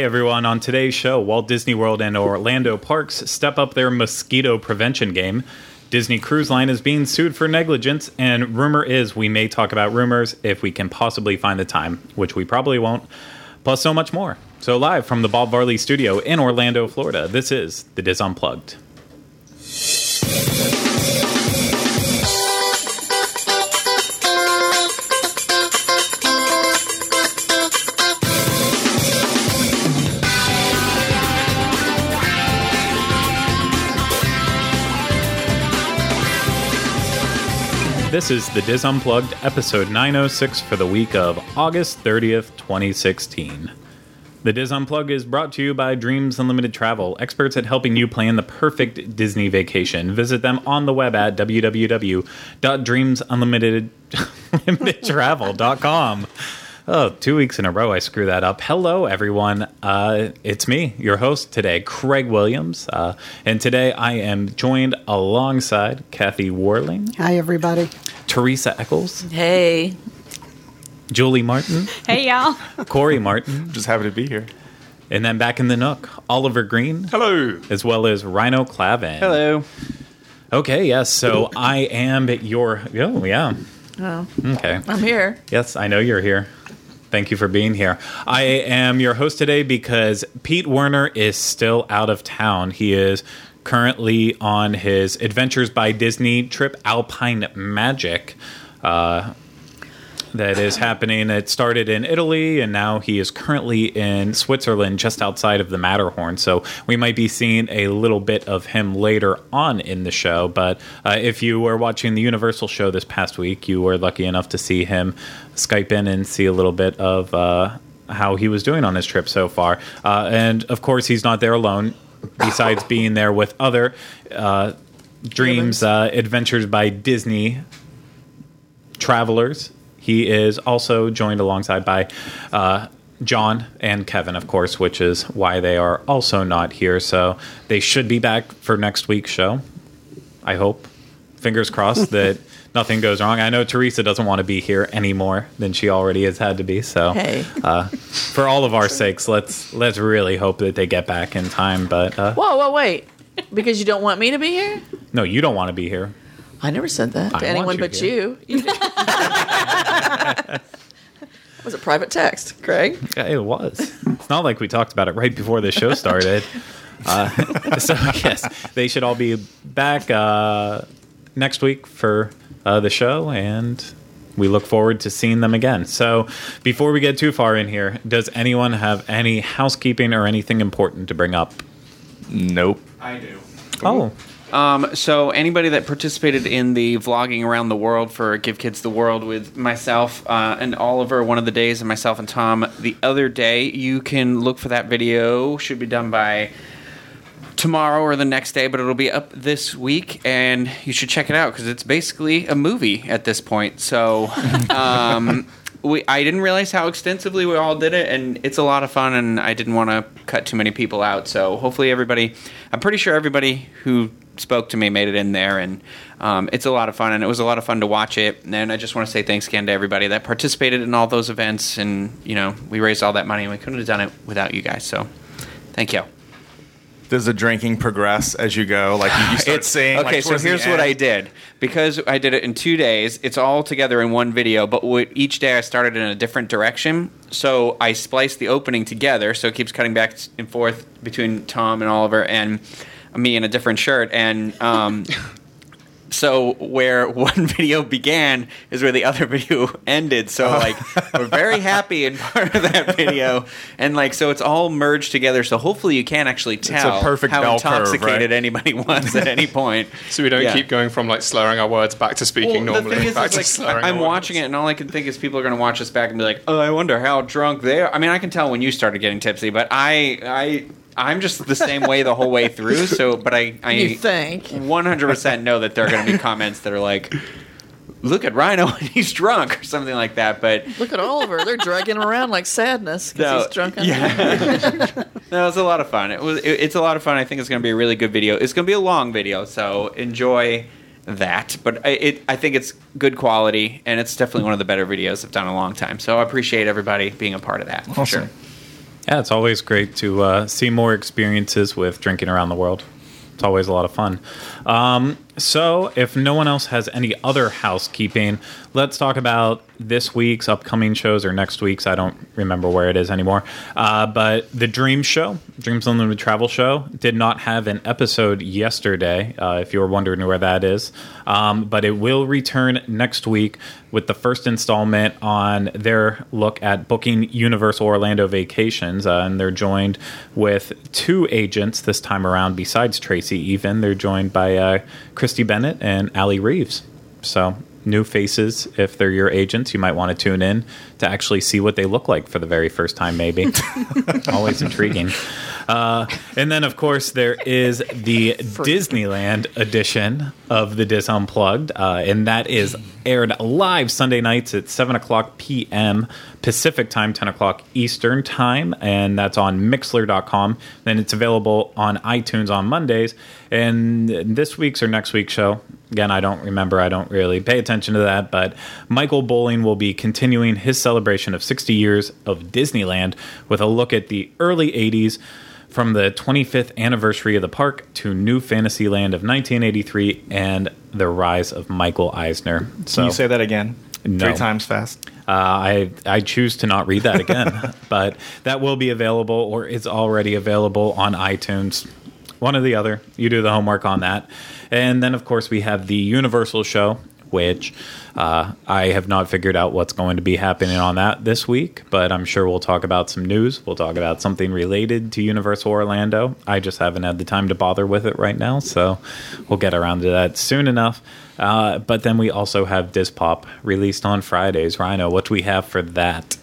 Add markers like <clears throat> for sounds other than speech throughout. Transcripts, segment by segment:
Hey everyone, on today's show, Walt Disney World and Orlando Parks step up their mosquito prevention game. Disney Cruise Line is being sued for negligence, and rumor is we may talk about rumors if we can possibly find the time, which we probably won't, plus so much more. So, live from the Bob Varley studio in Orlando, Florida, this is The Dis Unplugged. This is the Dis Unplugged, episode 906 for the week of August 30th, 2016. The Dis Unplugged is brought to you by Dreams Unlimited Travel, experts at helping you plan the perfect Disney vacation. Visit them on the web at www.dreamsunlimitedtravel.com. <laughs> Oh, two weeks in a row, I screw that up. Hello, everyone. Uh, it's me, your host today, Craig Williams. Uh, and today I am joined alongside Kathy Warling, Hi, everybody. Teresa Eccles, Hey. Julie Martin, Hey, y'all. Corey Martin, Just happy to be here. and then back in the nook, Oliver Green, Hello. as well as Rhino Clavin. Hello. Okay, yes. So I am your. Oh, yeah. Oh, Okay. I'm here. Yes, I know you're here. Thank you for being here. I am your host today because Pete Werner is still out of town. He is currently on his Adventures by Disney trip Alpine Magic. Uh, that is happening. It started in Italy, and now he is currently in Switzerland, just outside of the Matterhorn. So we might be seeing a little bit of him later on in the show. But uh, if you were watching the Universal show this past week, you were lucky enough to see him Skype in and see a little bit of uh, how he was doing on his trip so far. Uh, and of course, he's not there alone. Besides being there with other uh, Dreams uh, Adventures by Disney travelers. He is also joined alongside by uh, John and Kevin, of course, which is why they are also not here. So they should be back for next week's show. I hope. Fingers crossed <laughs> that nothing goes wrong. I know Teresa doesn't want to be here any more than she already has had to be. So Hey. uh, for all of our sakes, let's let's really hope that they get back in time. But uh, Whoa, whoa, wait. Because you don't want me to be here? no, you don't want to be here. I never said that I to anyone you but here. you. you <laughs> did. that was a private text, Craig. Yeah, It was. It's not like we talked about it right before the show started. Uh, <laughs> so yes, they should all be back uh, next week for uh, the show, and we look forward to seeing them again. So before we get too far in here, does anyone have any housekeeping or anything important to bring up? Nope. I do. Oh, Um, so anybody that participated in the vlogging around the world for Give Kids the World with myself uh, and Oliver one of the days, and myself and Tom the other day, you can look for that video. Should be done by tomorrow or the next day, but it'll be up this week, and you should check it out because it's basically a movie at this point. So. <laughs> Um, we, I didn't realize how extensively we all did it, and it's a lot of fun. And I didn't want to cut too many people out, so hopefully everybody. I'm pretty sure everybody who spoke to me made it in there, and um, it's a lot of fun. And it was a lot of fun to watch it. And I just want to say thanks again to everybody that participated in all those events. And you know, we raised all that money, and we couldn't have done it without you guys. So, thank you. Does the drinking progress as you go? Like you, you start <sighs> It's- seeing. okay like, so here's what i did because i did it in two days it's all together in one video but each day i started in a different direction so i spliced the opening together so it keeps cutting back and forth between tom and oliver and me in a different shirt and um, so where <laughs> one video began is where the other <laughs> video ended so like we're very happy in part of that <laughs> video and like so it's all merged together so hopefully you can actually tell perfect how bell curve, intoxicated right? anybody was at any point So we don't Yeah. keep going from like slurring our words back to speaking well, the normally. thing is, back is to like, slurring I'm our watching it, and all I can think is people are going to watch this back and be like, "Oh, I wonder how drunk they are." I mean, I can tell when you started getting tipsy, but I, I, I'm just the same way the whole way through. So, but I, I You think? 100% know that there are going to be comments that are like, "Look at Rhino when <laughs> he's drunk" or something like that. But Look at Oliver. They're dragging him around like sadness because No, he's drunk. yeah. <laughs> no, it was a lot of fun. It was. It, it's a lot of fun. I think it's going to be a really good video. It's going to be a long video, so enjoy that. But I, it, I think it's good quality, and it's definitely one of the better videos I've done in a long time. So I appreciate everybody being a part of that. For Awesome. sure. Yeah, it's always great to uh, see more experiences with drinking around the world. It's always a lot of fun. Um, so, if no one else has any other housekeeping, let's talk about this week's upcoming shows or next week's. I don't remember where it is anymore. Uh, but the Dream Show, Dreams Unlimited Travel Show, did not have an episode yesterday, uh, if you were wondering where that is. Um, but it will return next week with the first installment on their look at booking Universal Orlando vacations. Uh, and they're joined with two agents this time around, besides Tracy, even. They're joined by uh, Christy Bennett and Allie Reeves. So, new faces. If they're your agents, you might want to tune in to actually see what they look like for the very first time, maybe. <laughs> Always intriguing. Uh, and then, of course, there is the Disneyland edition of the Dis Unplugged, uh, and that is aired live Sunday nights at 7 o'clock p.m. Pacific time, 10 o'clock Eastern time, and that's on Mixlr.com. Then it's available on iTunes on Mondays. And this week's or next week's show, again, I don't remember, I don't really pay attention to that, but Michael Bowling will be continuing his celebration of 60 years of Disneyland with a look at the early 80s from the 25th anniversary of the park to New Fantasyland of 1983 and the rise of Michael Eisner. So Can you say that again? No. Three times fast. Uh, I I choose to not read that again, <laughs> but that will be available or is already available on iTunes. One or the other. You do the homework on that, and then of course we have the Universal show, which uh, I have not figured out what's going to be happening on that this week, but I'm sure we'll talk about some news. We'll talk about something related to Universal Orlando. I just haven't had the time to bother with it right now, so we'll get around to that soon enough. Uh, but then we also have Dispop released on Fridays. Rhino, what do we have for that?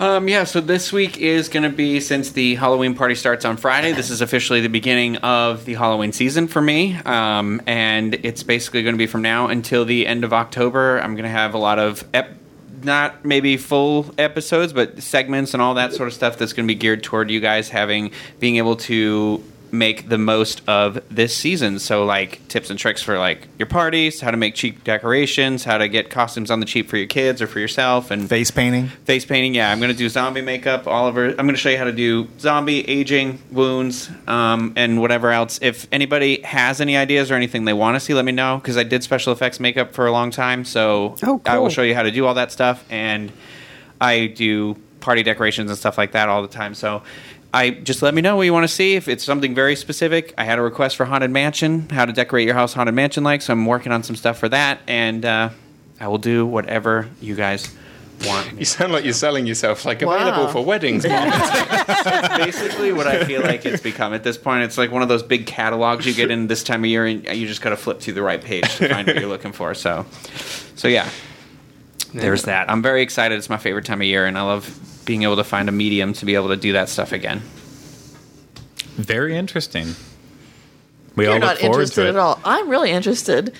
Um, yeah, so this week is going to be since the Halloween party starts on Friday. This is officially the beginning of the Halloween season for me, um, and it's basically going to be from now until the end of October. I'm going to have a lot of ep- not maybe full episodes, but segments and all that sort of stuff that's going to be geared toward you guys having being able to make the most of this season. So like tips and tricks for like your parties, how to make cheap decorations, how to get costumes on the cheap for your kids or for yourself, and Face painting. face painting. Yeah, I'm going to do zombie makeup. Oliver, I'm going to show you how to do zombie aging, wounds, um, and whatever else. If anybody has any ideas or anything they want to see, let me know because I did special effects makeup for a long time. So Oh, I will show you how to do all that stuff, and I do party decorations and stuff like that all the time. So. I just let me know what you want to see. If it's something very specific, I had a request for haunted mansion, how to decorate your house haunted mansion like. So I'm working on some stuff for that, and uh, I will do whatever you guys want. Me You sound like you're selling yourself, like Wow. available for weddings. Mom. <laughs> basically what I feel like it's become at this point. It's like one of those big catalogs you get in this time of year, and you just got to flip through the right page to find what you're looking for. So, so yeah, there's that. I'm very excited. It's my favorite time of year, and I love being able to find a medium to be able to do that stuff again. Very interesting. We all You're look not forward interested to it. at all. I'm really interested.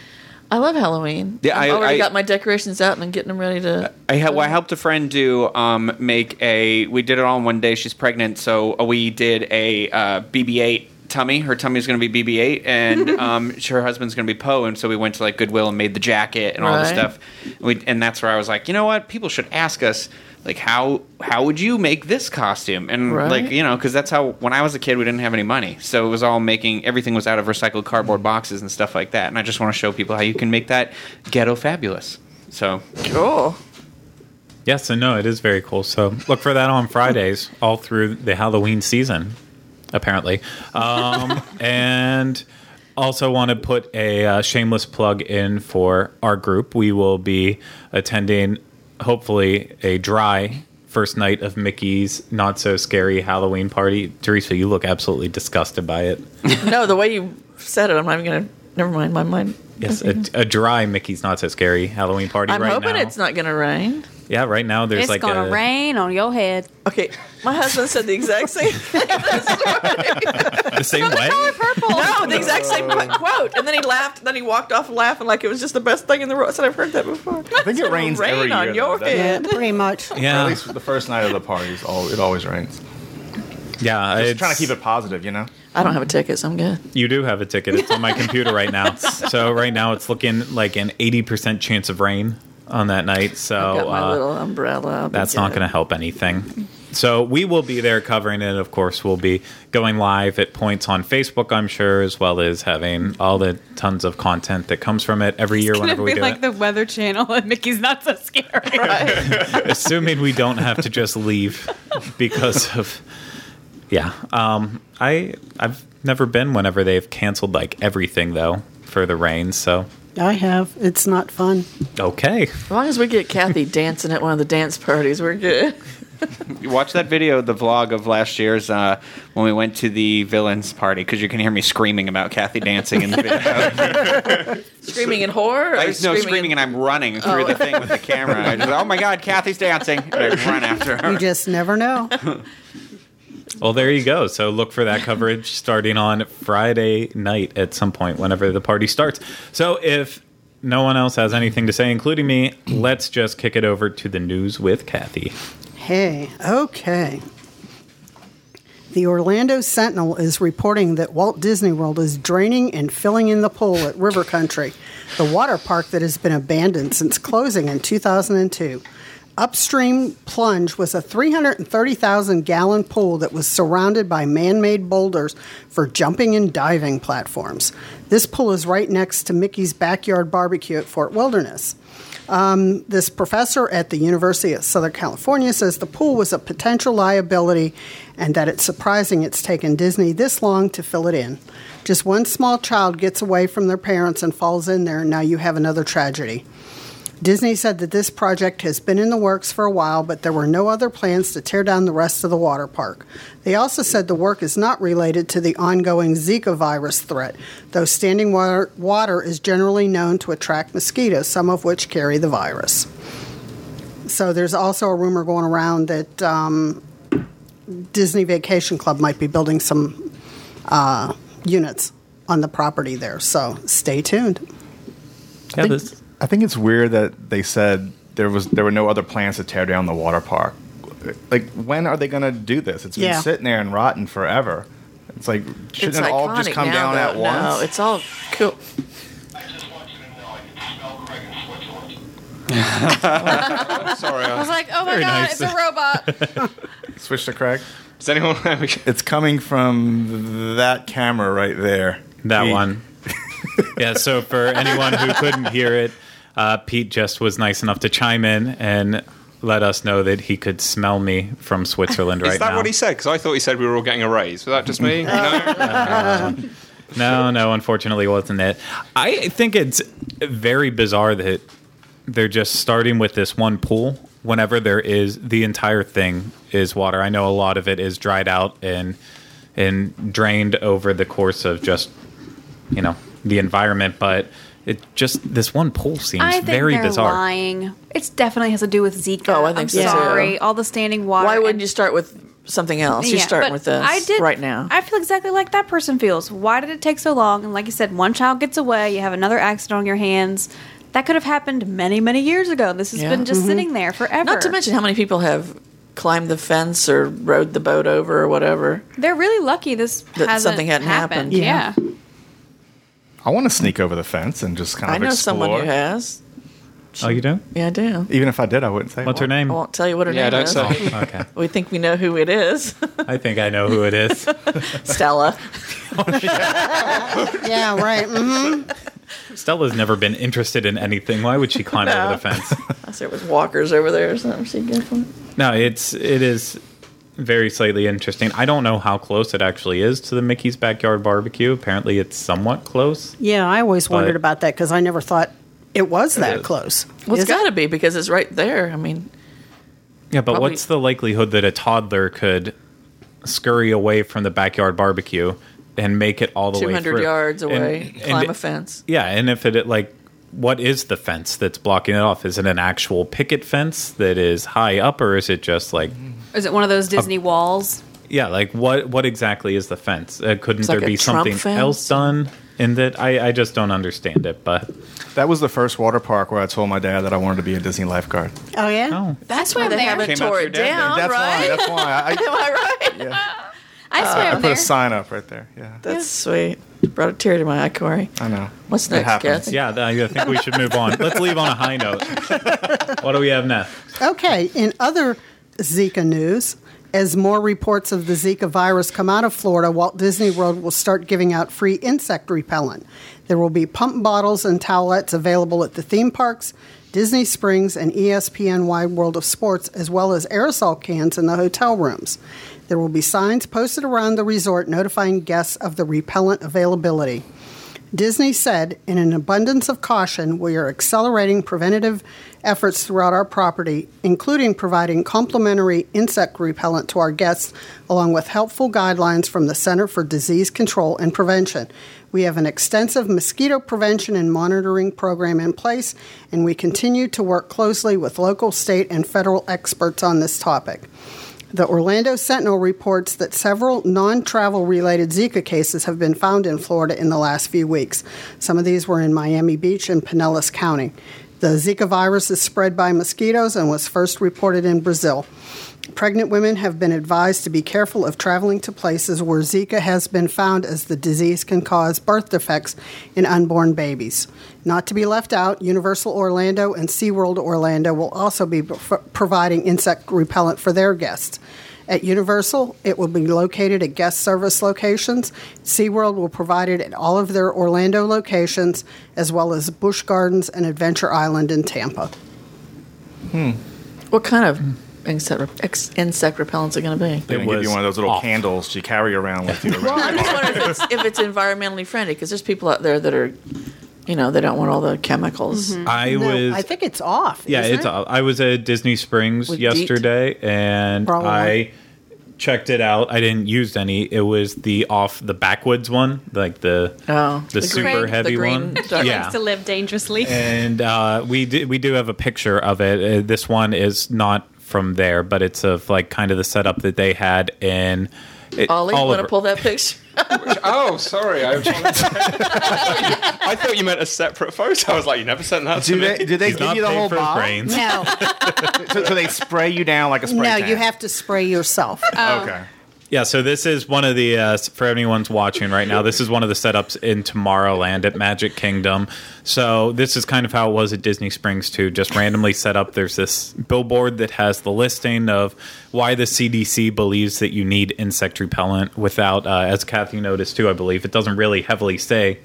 I love Halloween. Yeah, I've I- already I- got my decorations out and I'm getting them ready to. I, ha- well, I helped a friend do um, make a. We did it all in one day. She's pregnant, so we did a uh, BB-8 tummy. Her tummy's going to be BB-8, and <laughs> um, her husband's going to be Poe. And so we went to like Goodwill and made the jacket and all the Right. stuff. We, and that's where I was like, you know what? People should ask us like how how would you make this costume? And Right. like you know, because that's how when I was a kid we didn't have any money, so it was all making everything was out of recycled cardboard boxes and stuff like that. And I just want to show people how you can make that ghetto fabulous. So Cool. Yes and no, it is very cool. So look for that on Fridays all through the Halloween season, apparently. Um, <laughs> and also want to put a uh, shameless plug in for our group. We will be attending, hopefully, a dry first night of Mickey's not so scary Halloween party. Teresa, you look absolutely disgusted by it. no, the way you said it, I'm not even going to. Never mind. My mind. Yes, a, a dry Mickey's not so scary Halloween party I'm right hoping now. it's not going to rain. Yeah, right now there's like. It's like gonna a rain on your head. Okay, my husband said the exact same <laughs> thing. <laughs> the same way. no, the exact same oh. quote. And then he laughed. Then he walked off laughing like it was just the best thing in the world. I said, I've heard that before. I think it rains rain every on year. your though, head. Yeah, pretty much. Or <laughs> Yeah, At least the first night of the parties, all it always rains. yeah. Just it's- trying to keep it positive, you know. I don't have a ticket, so I'm good. You do have a ticket. It's on my computer right now. So right now it's looking like an eighty percent chance of rain on that night. So I've got my uh, little umbrella. I'll that's not going to help anything. so we will be there covering it. Of course, we'll be going live at points on Facebook, I'm sure, as well as having all the tons of content that comes from it every year It's gonna whenever we be do like it. the Weather Channel, and Mickey's not so scary. <laughs> <laughs> Assuming we don't have to just leave because of yeah. Um, I I've never been whenever they've canceled like everything though for the rain. So I have. It's not fun. okay. As long as we get Kathy <laughs> dancing at one of the dance parties, we're good. <laughs> You watch that video, the vlog of last year's uh, when we went to the villains party, because you can hear me screaming about Kathy dancing in the video. <laughs> Screaming in horror? Or I, no, screaming, in- and I'm running through Oh. the thing with the camera. I just, oh my god, Kathy's dancing! And I run after her. You just never know. Well, there you go. So look for that coverage starting on Friday night at some point, whenever the party starts. So if no one else has anything to say, including me, let's just kick it over to the news with Kathy. Hey, okay. The Orlando Sentinel is reporting that Walt Disney World is draining and filling in the pool at River Country, the water park that has been abandoned since closing in 2002. Upstream Plunge was a 330,000 gallon pool that was surrounded by man made boulders for jumping and diving platforms. This pool is right next to Mickey's Backyard Barbecue at Fort Wilderness. Um, this professor at the University of Southern California says the pool was a potential liability and that it's surprising it's taken Disney this long to fill it in. Just one small child gets away from their parents and falls in there, and now you have another tragedy. Disney said that this project has been in the works for a while, but there were no other plans to tear down the rest of the water park. They also said the work is not related to the ongoing Zika virus threat, though standing water, water is generally known to attract mosquitoes, some of which carry the virus. So there's also a rumor going around that um, Disney Vacation Club might be building some uh, units on the property there. So stay tuned. Yeah, this, I think it's weird that they said there was there were no other plans to tear down the water park. Like, when are they going to do this? It's been Yeah. sitting there and rotten forever. It's like shouldn't It's it all just iconic come now, down though. at once? No, it's all cool. <laughs> I just want to know I can smell Craig in Sorry. I was like, oh my Very god, nice. it's a robot. <laughs> Switch to Craig. does anyone? <laughs> It's coming from that camera right there. that Pete. one. yeah, so for anyone who couldn't hear it, uh, Pete just was nice enough to chime in and let us know that he could smell me from Switzerland <laughs> right now. Is that now. what he said? Because I thought he said we were all getting a raise. Was that just me? <laughs> no. No, no, unfortunately, wasn't it. I think it's very bizarre that they're just starting with this one pool whenever there is the entire thing is water. I know a lot of it is dried out and and drained over the course of just you know the environment, but it just this one pool seems I think very they're bizarre. lying. It definitely has to do with Zika. Oh, I think I'm so, too. sorry. All the standing water. Why wouldn't and- you start with something else? You're Yeah, starting with this I did, right now. I feel exactly like that person feels. Why did it take so long? And like you said, one child gets away, you have another accident on your hands. That could have happened many, many years ago. This has Yeah. been just mm-hmm. sitting there forever. Not to mention how many people have climbed the fence or rode the boat over or whatever. they're really lucky this That hasn't something hadn't happened. happened. Yeah. I want to sneak over the fence and just kind of. I know explore. someone who has. Oh, you do? Yeah, I do. Even if I did, I wouldn't say. What's her name? I won't tell you what her Yeah, name don't is. say. Okay, <laughs> We think we know who it is. I think I know who it is. <laughs> Stella. <laughs> Yeah, right. hmm Stella's never been interested in anything. Why would she climb No. over the fence? I said it was walkers over there or something. She good for it. No, it's it is very slightly interesting. I don't know how close it actually is to the Mickey's Backyard Barbecue. Apparently, it's somewhat close. Yeah, I always wondered about that because I never thought it was that is. close. Well, it's Is it? got to be because it's right there. I mean, Yeah, but Probably- what's the likelihood that a toddler could scurry away from the backyard barbecue and make it all the way 200 through? yards away, and- climb a fence. Yeah, and if it like, what is the fence that's blocking it off? Is it an actual picket fence that is high up, or is it just like? Is it one of those Disney walls? Yeah, like what what exactly is the fence? Uh, couldn't It's there like be Trump something fence? else done in that? I, I just don't understand it. But That was the first water park where I told my dad that I wanted to be a Disney lifeguard. Oh yeah. oh, That's why they there. haven't tore it your dad down, that's right? why. That's why. I, <laughs> Am I right? yeah. I uh, I put there. a sign up right there. Yeah, That's sweet. Brought a tear to my eye, Corey. I know. What's It next, happens. Kathy? yeah, I think we should move on. Let's leave on a high note. <laughs> What do we have next? Okay. In other Zika news, As more reports of the Zika virus come out of Florida, Walt Disney World will start giving out free insect repellent. There will be pump bottles and towelettes available at the theme parks, Disney Springs, and ESPN Wide World of Sports, as well as aerosol cans in the hotel rooms. There will be signs posted around the resort notifying guests of the repellent availability. Disney said, in an abundance of caution, we are accelerating preventative efforts throughout our property, including providing complimentary insect repellent to our guests, along with helpful guidelines from the Center for Disease Control and Prevention. We have an extensive mosquito prevention and monitoring program in place, and we continue to work closely with local, state, and federal experts on this topic. The Orlando Sentinel reports that several non travel related Zika cases have been found in Florida in the last few weeks. Some of these were in Miami Beach and Pinellas County. The Zika virus is spread by mosquitoes and was first reported in Brazil. Pregnant women have been advised to be careful of traveling to places where Zika has been found, as the disease can cause birth defects in unborn babies. Not to be left out, Universal Orlando and SeaWorld Orlando will also be pro- providing insect repellent for their guests. At Universal, it will be located at guest service locations. SeaWorld will provide it at all of their Orlando locations, as well as Busch Gardens and Adventure Island in Tampa. Hmm. What kind of insect, ex- insect repellents are going to be? They're gonna give you one of those little off. candles you carry around with you. <laughs> Well, I'm just wondering if it's, if it's environmentally friendly because there's people out there that are, you know, they don't want all the chemicals. I No, was. I think it's off. yeah, isn't it's. it? I was at Disney Springs With DEET? yesterday, and Probably. I checked it out. I didn't use any. It was the off the backwoods one, like the Oh, the, the super green- the heavy green one. stuff. Yeah, Likes to live dangerously. and uh, we do, we do have a picture of it. Uh, this one is not from there, but it's of like kind of the setup that they had in. It, Ollie, want to pull that picture? <laughs> Oh, sorry. I, <laughs> I thought you meant a separate photo. I was like, you never sent that to do me. they do they He's give you the whole for his bottle? brains. No, <laughs> So, so they spray you down like a spray no, tan. you have to spray yourself. Okay. Yeah, so this is one of the uh, for anyone's watching right now. This is one of the setups in Tomorrowland at Magic Kingdom. So this is kind of how it was at Disney Springs too. Just randomly set up. There's this billboard that has the listing of why the CDC believes that you need insect repellent. Without, uh, as Kathy noticed too, I believe it doesn't really heavily say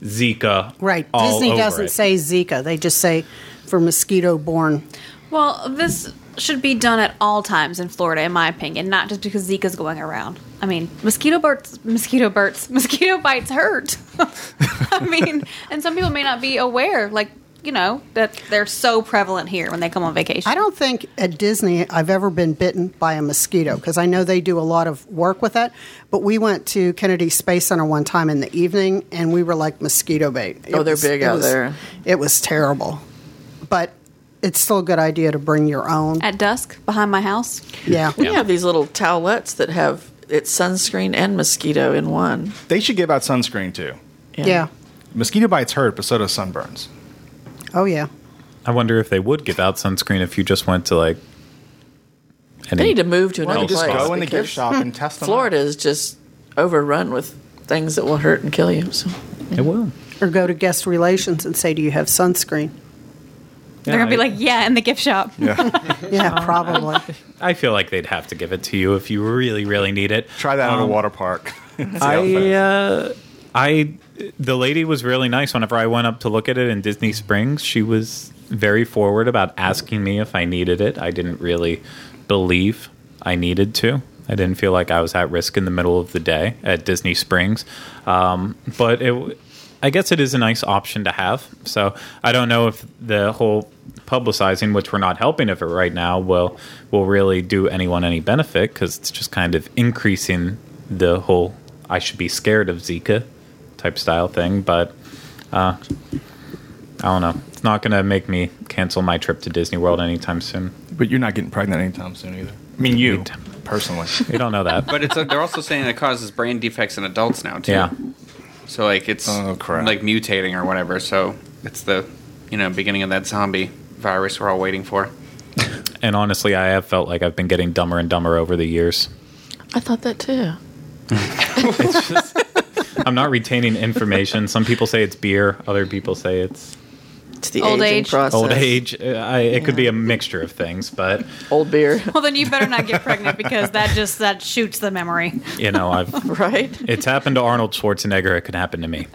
Zika. Right. all Disney over doesn't it. say Zika. They just say for mosquito borne. Well, this should be done at all times in Florida, in my opinion, not just because Zika's going around. I mean, mosquito bites, mosquito bites, <laughs> mosquito bites hurt. <laughs> I mean, and some people may not be aware, like you know, that they're so prevalent here when they come on vacation. I don't think at Disney I've ever been bitten by a mosquito because I know they do a lot of work with that. But we went to Kennedy Space Center one time in the evening and we were like mosquito bait. Oh, it Oh, they're big out was- there. It was terrible. But it's still a good idea to bring your own. At dusk behind my house. Yeah. We have these little towelettes that have it's sunscreen and mosquito in one. They should give out sunscreen too. Yeah. Mosquito bites hurt, but so does sunburns. Oh, yeah. I wonder if they would give out sunscreen if you just went to like. Any, They need to move to another don't just place. go in the gift shop and test them? Florida out? is just overrun with things that will hurt and kill you. So It will. Or go to guest relations and say, Do you have sunscreen? They're gonna be I- like, yeah, in the gift shop. Yeah. <laughs> Yeah, <laughs> probably. I feel like they'd have to give it to you if you really, really need it. Try that at a Um, water park. See how it I, fares. uh, I, the lady was really nice. Whenever I went up to look at it in Disney Springs, she was very forward about asking me if I needed it. I didn't really believe I needed to. I didn't feel like I was at risk in the middle of the day at Disney Springs, um, but it. I guess it is a nice option to have. So I don't know if the whole publicizing, which we're not helping of it right now, will will really do anyone any benefit because it's just kind of increasing the whole I should be scared of Zika type style thing. But uh, I don't know. It's not going to make me cancel my trip to Disney World anytime soon. but you're not getting pregnant anytime soon either. I mean, you personally. <laughs> We don't know that. But it's they're also saying it causes brain defects in adults now too. yeah. So like it's Oh, crap. like mutating or whatever. So it's the you know beginning of that zombie virus we're all waiting for. And honestly, I have felt like I've been getting dumber and dumber over the years. I thought that too. <laughs> It's just, I'm not retaining information. Some people say it's beer. Other people say it's It's the Old aging age. process. Old age. Uh, I, it could be a mixture of things, but Old beer. Well, then you better not get pregnant because that just that shoots the memory. you know, I've <laughs> right? it's happened to Arnold Schwarzenegger. It could happen to me.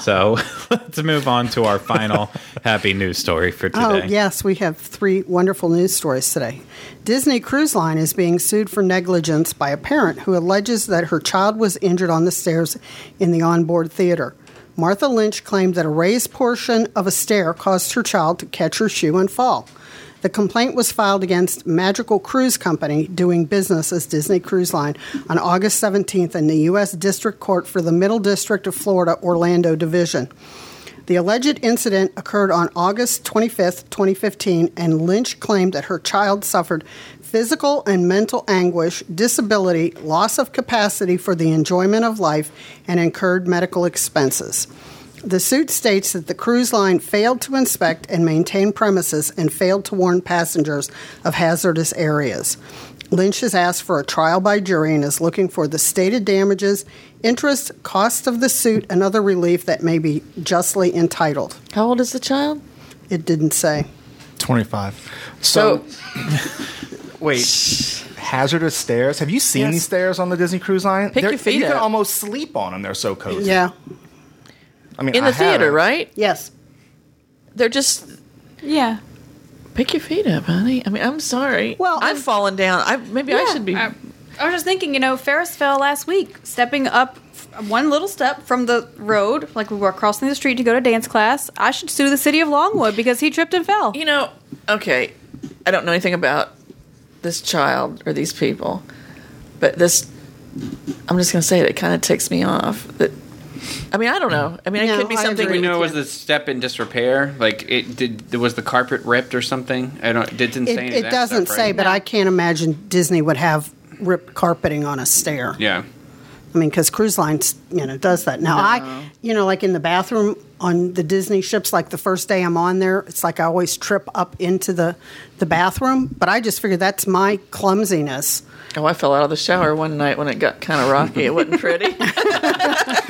So <laughs> let's move on to our final happy news story for today. Oh, yes, we have three wonderful news stories today. Disney Cruise Line is being sued for negligence by a parent who alleges that her child was injured on the stairs in the onboard theater. Martha Lynch claimed that a raised portion of a stair caused her child to catch her shoe and fall. The complaint was filed against Magical Cruise Company, doing business as Disney Cruise Line, on August 17th in the U.S. District Court for the Middle District of Florida, Orlando Division. The alleged incident occurred on August 25th, 2015, and Lynch claimed that her child suffered physical and mental anguish, disability, loss of capacity for the enjoyment of life, and incurred medical expenses. The suit states that the cruise line failed to inspect and maintain premises and failed to warn passengers of hazardous areas. Lynch has asked for a trial by jury and is looking for the stated damages, interest, cost of the suit, and other relief that may be justly entitled. How old is the child? It didn't say. 25. So, <laughs> Wait, hazardous stairs? Have you seen Yes. these stairs on the Disney Cruise Line? Pick your feet You can up. almost sleep on them. They're so cozy. Yeah. I mean, in I the theater, haven't. right? Yes. They're just Yeah. pick your feet up, honey. I mean, I'm sorry. Well, I've and- fallen down. I maybe I should be. I, I was just thinking, you know, Ferris fell last week, stepping up f- one little step from the road, like we were crossing the street to go to dance class. I should sue the city of Longwood because he tripped and fell. You know, okay, I don't know anything about this child or these people, but this, I'm just going to say it, it kind of ticks me off. That, I mean, I don't know. I mean, No, it could be something. agree we know was the step in disrepair. Like it did. Was the carpet ripped or something? I don't. It didn't It, say. any of it that doesn't stuff, say, right? but I can't imagine Disney would have ripped carpeting on a stair. Yeah. I mean, because cruise lines, you know, does that. Now, I, you know, like in the bathroom on the Disney ships, like the first day I'm on there, it's like I always trip up into the, the bathroom. But I just figured that's my clumsiness. Oh, I fell out of the shower one night when it got kind of rocky. It wasn't pretty. <laughs>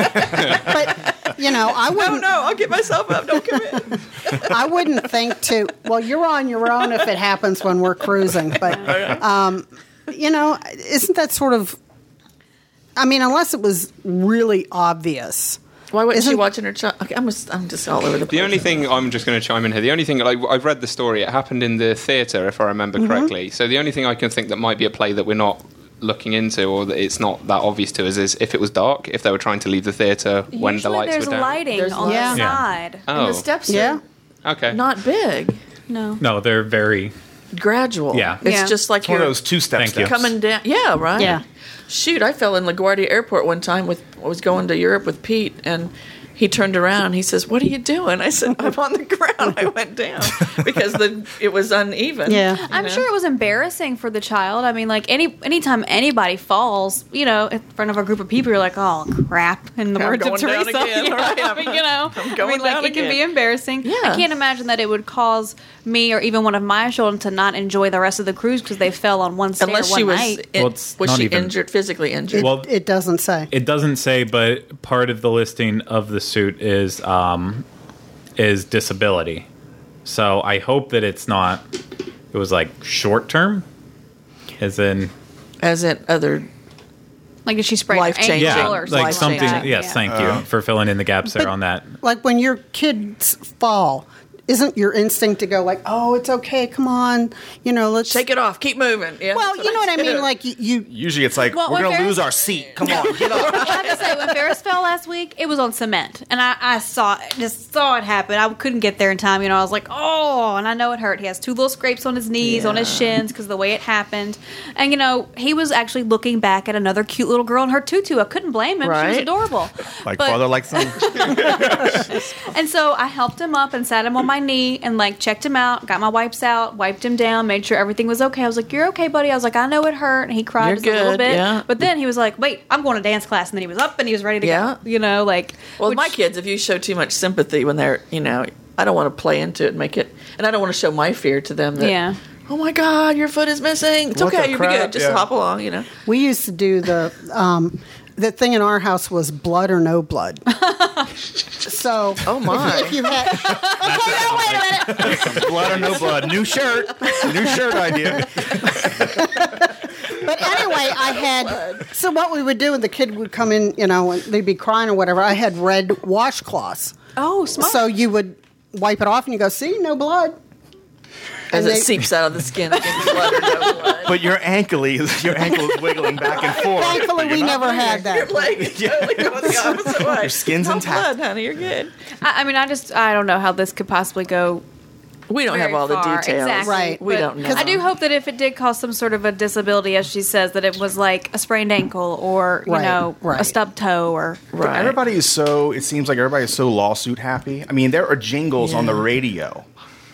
But you know, I oh wouldn't. no, I'll get myself up. Don't commit. <laughs> I wouldn't think to. Well, you're on your own if it happens when we're cruising. But <laughs> um, you know, isn't that sort of? I mean, unless it was really obvious. Why wasn't she Isn't- watching her child? Okay, I'm just, I'm just all over the place. The only thing I'm just going to chime in here. The only thing like I've read the story. It happened in the theatre, if I remember Mm-hmm. correctly. So the only thing I can think that might be a play that we're not looking into, or that it's not that obvious to us, is if it was dark, if they were trying to leave the theatre when the lights were down. lighting There's lighting on lights. the Yeah. side. And Oh, the steps Yeah. okay. not big, No. No, they're very. Gradual. Yeah. it's Yeah. just like It's one you're of those two step Thank you. steps. coming down. Yeah, right. Yeah. Shoot, I fell in LaGuardia Airport one time with I was going to Europe with Pete and. He turned around he says, "What are you doing?" I said, "I'm on the ground. I went down because the it was uneven." Yeah. I'm know? sure it was embarrassing for the child. I mean, like any anytime anybody falls, you know, in front of a group of people, you're like, "Oh crap!" In the I'm words of going down Teresa, again, <laughs> Yeah, right? I mean, you know, I'm I mean, like down it can be embarrassing. Yeah. I can't imagine that it would cause me or even one of my children to not enjoy the rest of the cruise because they fell on one stair Unless one she was night. in- Well, it's was not she even- injured physically injured? It, Well- it doesn't say. It doesn't say, but part of the listing of the suit is um, is disability. So I hope that it's not. It was like short term, as in As in other Like if she sprained her Life-changing. ankle yeah, or like something. like. Yes, Yeah. thank you for filling in the gaps there But- on that. like when your kids fall, isn't your instinct to go like, "Oh, it's okay, come on, you know, let's shake it off, keep moving. Yeah, Well, you know what I do. mean. Like you, you Usually it's like, Well, we're going to Ferris- lose our seat. Come on, get up. <laughs> I have to say, when Ferris fell last week, it was on cement, and I, I saw it, just saw it happen. I couldn't get there in time. You know, I was like, oh, and I know it hurt. He has two little scrapes on his knees, on his shins, because the way it happened. And you know, he was actually looking back at another cute little girl in her tutu. I couldn't blame him. She was adorable. Like But- father, like son. <laughs> <laughs> And so I helped him up and sat him on my knee and like checked him out, got my wipes out, wiped him down, made sure everything was okay. I was like, "You're okay, buddy." I was like, "I know it hurt," and he cried You're just a little bit. yeah. But then he was like, "Wait, I'm going to dance class," and then he was up and he was ready to Yeah. go. You know, like Well, which- my kids, if you show too much sympathy when they're, you know, I don't want to play into it and make it, and I don't want to show my fear to them. That, Yeah. Oh my God, your foot is missing. It's What okay. You'll be good. Just Yeah. hop along. You know. we used to do the um, the thing in our house was blood or no blood. <laughs> so, Oh my! if you had, <laughs> blood or no blood. New shirt. New shirt idea. <laughs> but anyway, I had. So what we would do, and the kid would come in, you know, and they'd be crying or whatever. I had red washcloths, Oh, smart. so you would wipe it off, and you go, "See, no blood." As And it seeps out of the skin, it can be blood or no <laughs> blood. But your ankle is <laughs> your ankle is wiggling back and forth. Thankfully, we never had Your that. leg is totally going the <laughs> way. Your skin's no intact. blood, honey. You're good. I, I mean, I just I don't know how this could possibly go. We don't have all the details. Exactly. Right. We But don't know. I do hope that if it did cause some sort of a disability, as she says, that it was like a sprained ankle or you Right, know right. a stubbed toe or Right. Everybody is so. It seems like everybody is so lawsuit happy. I mean, there are jingles on the radio,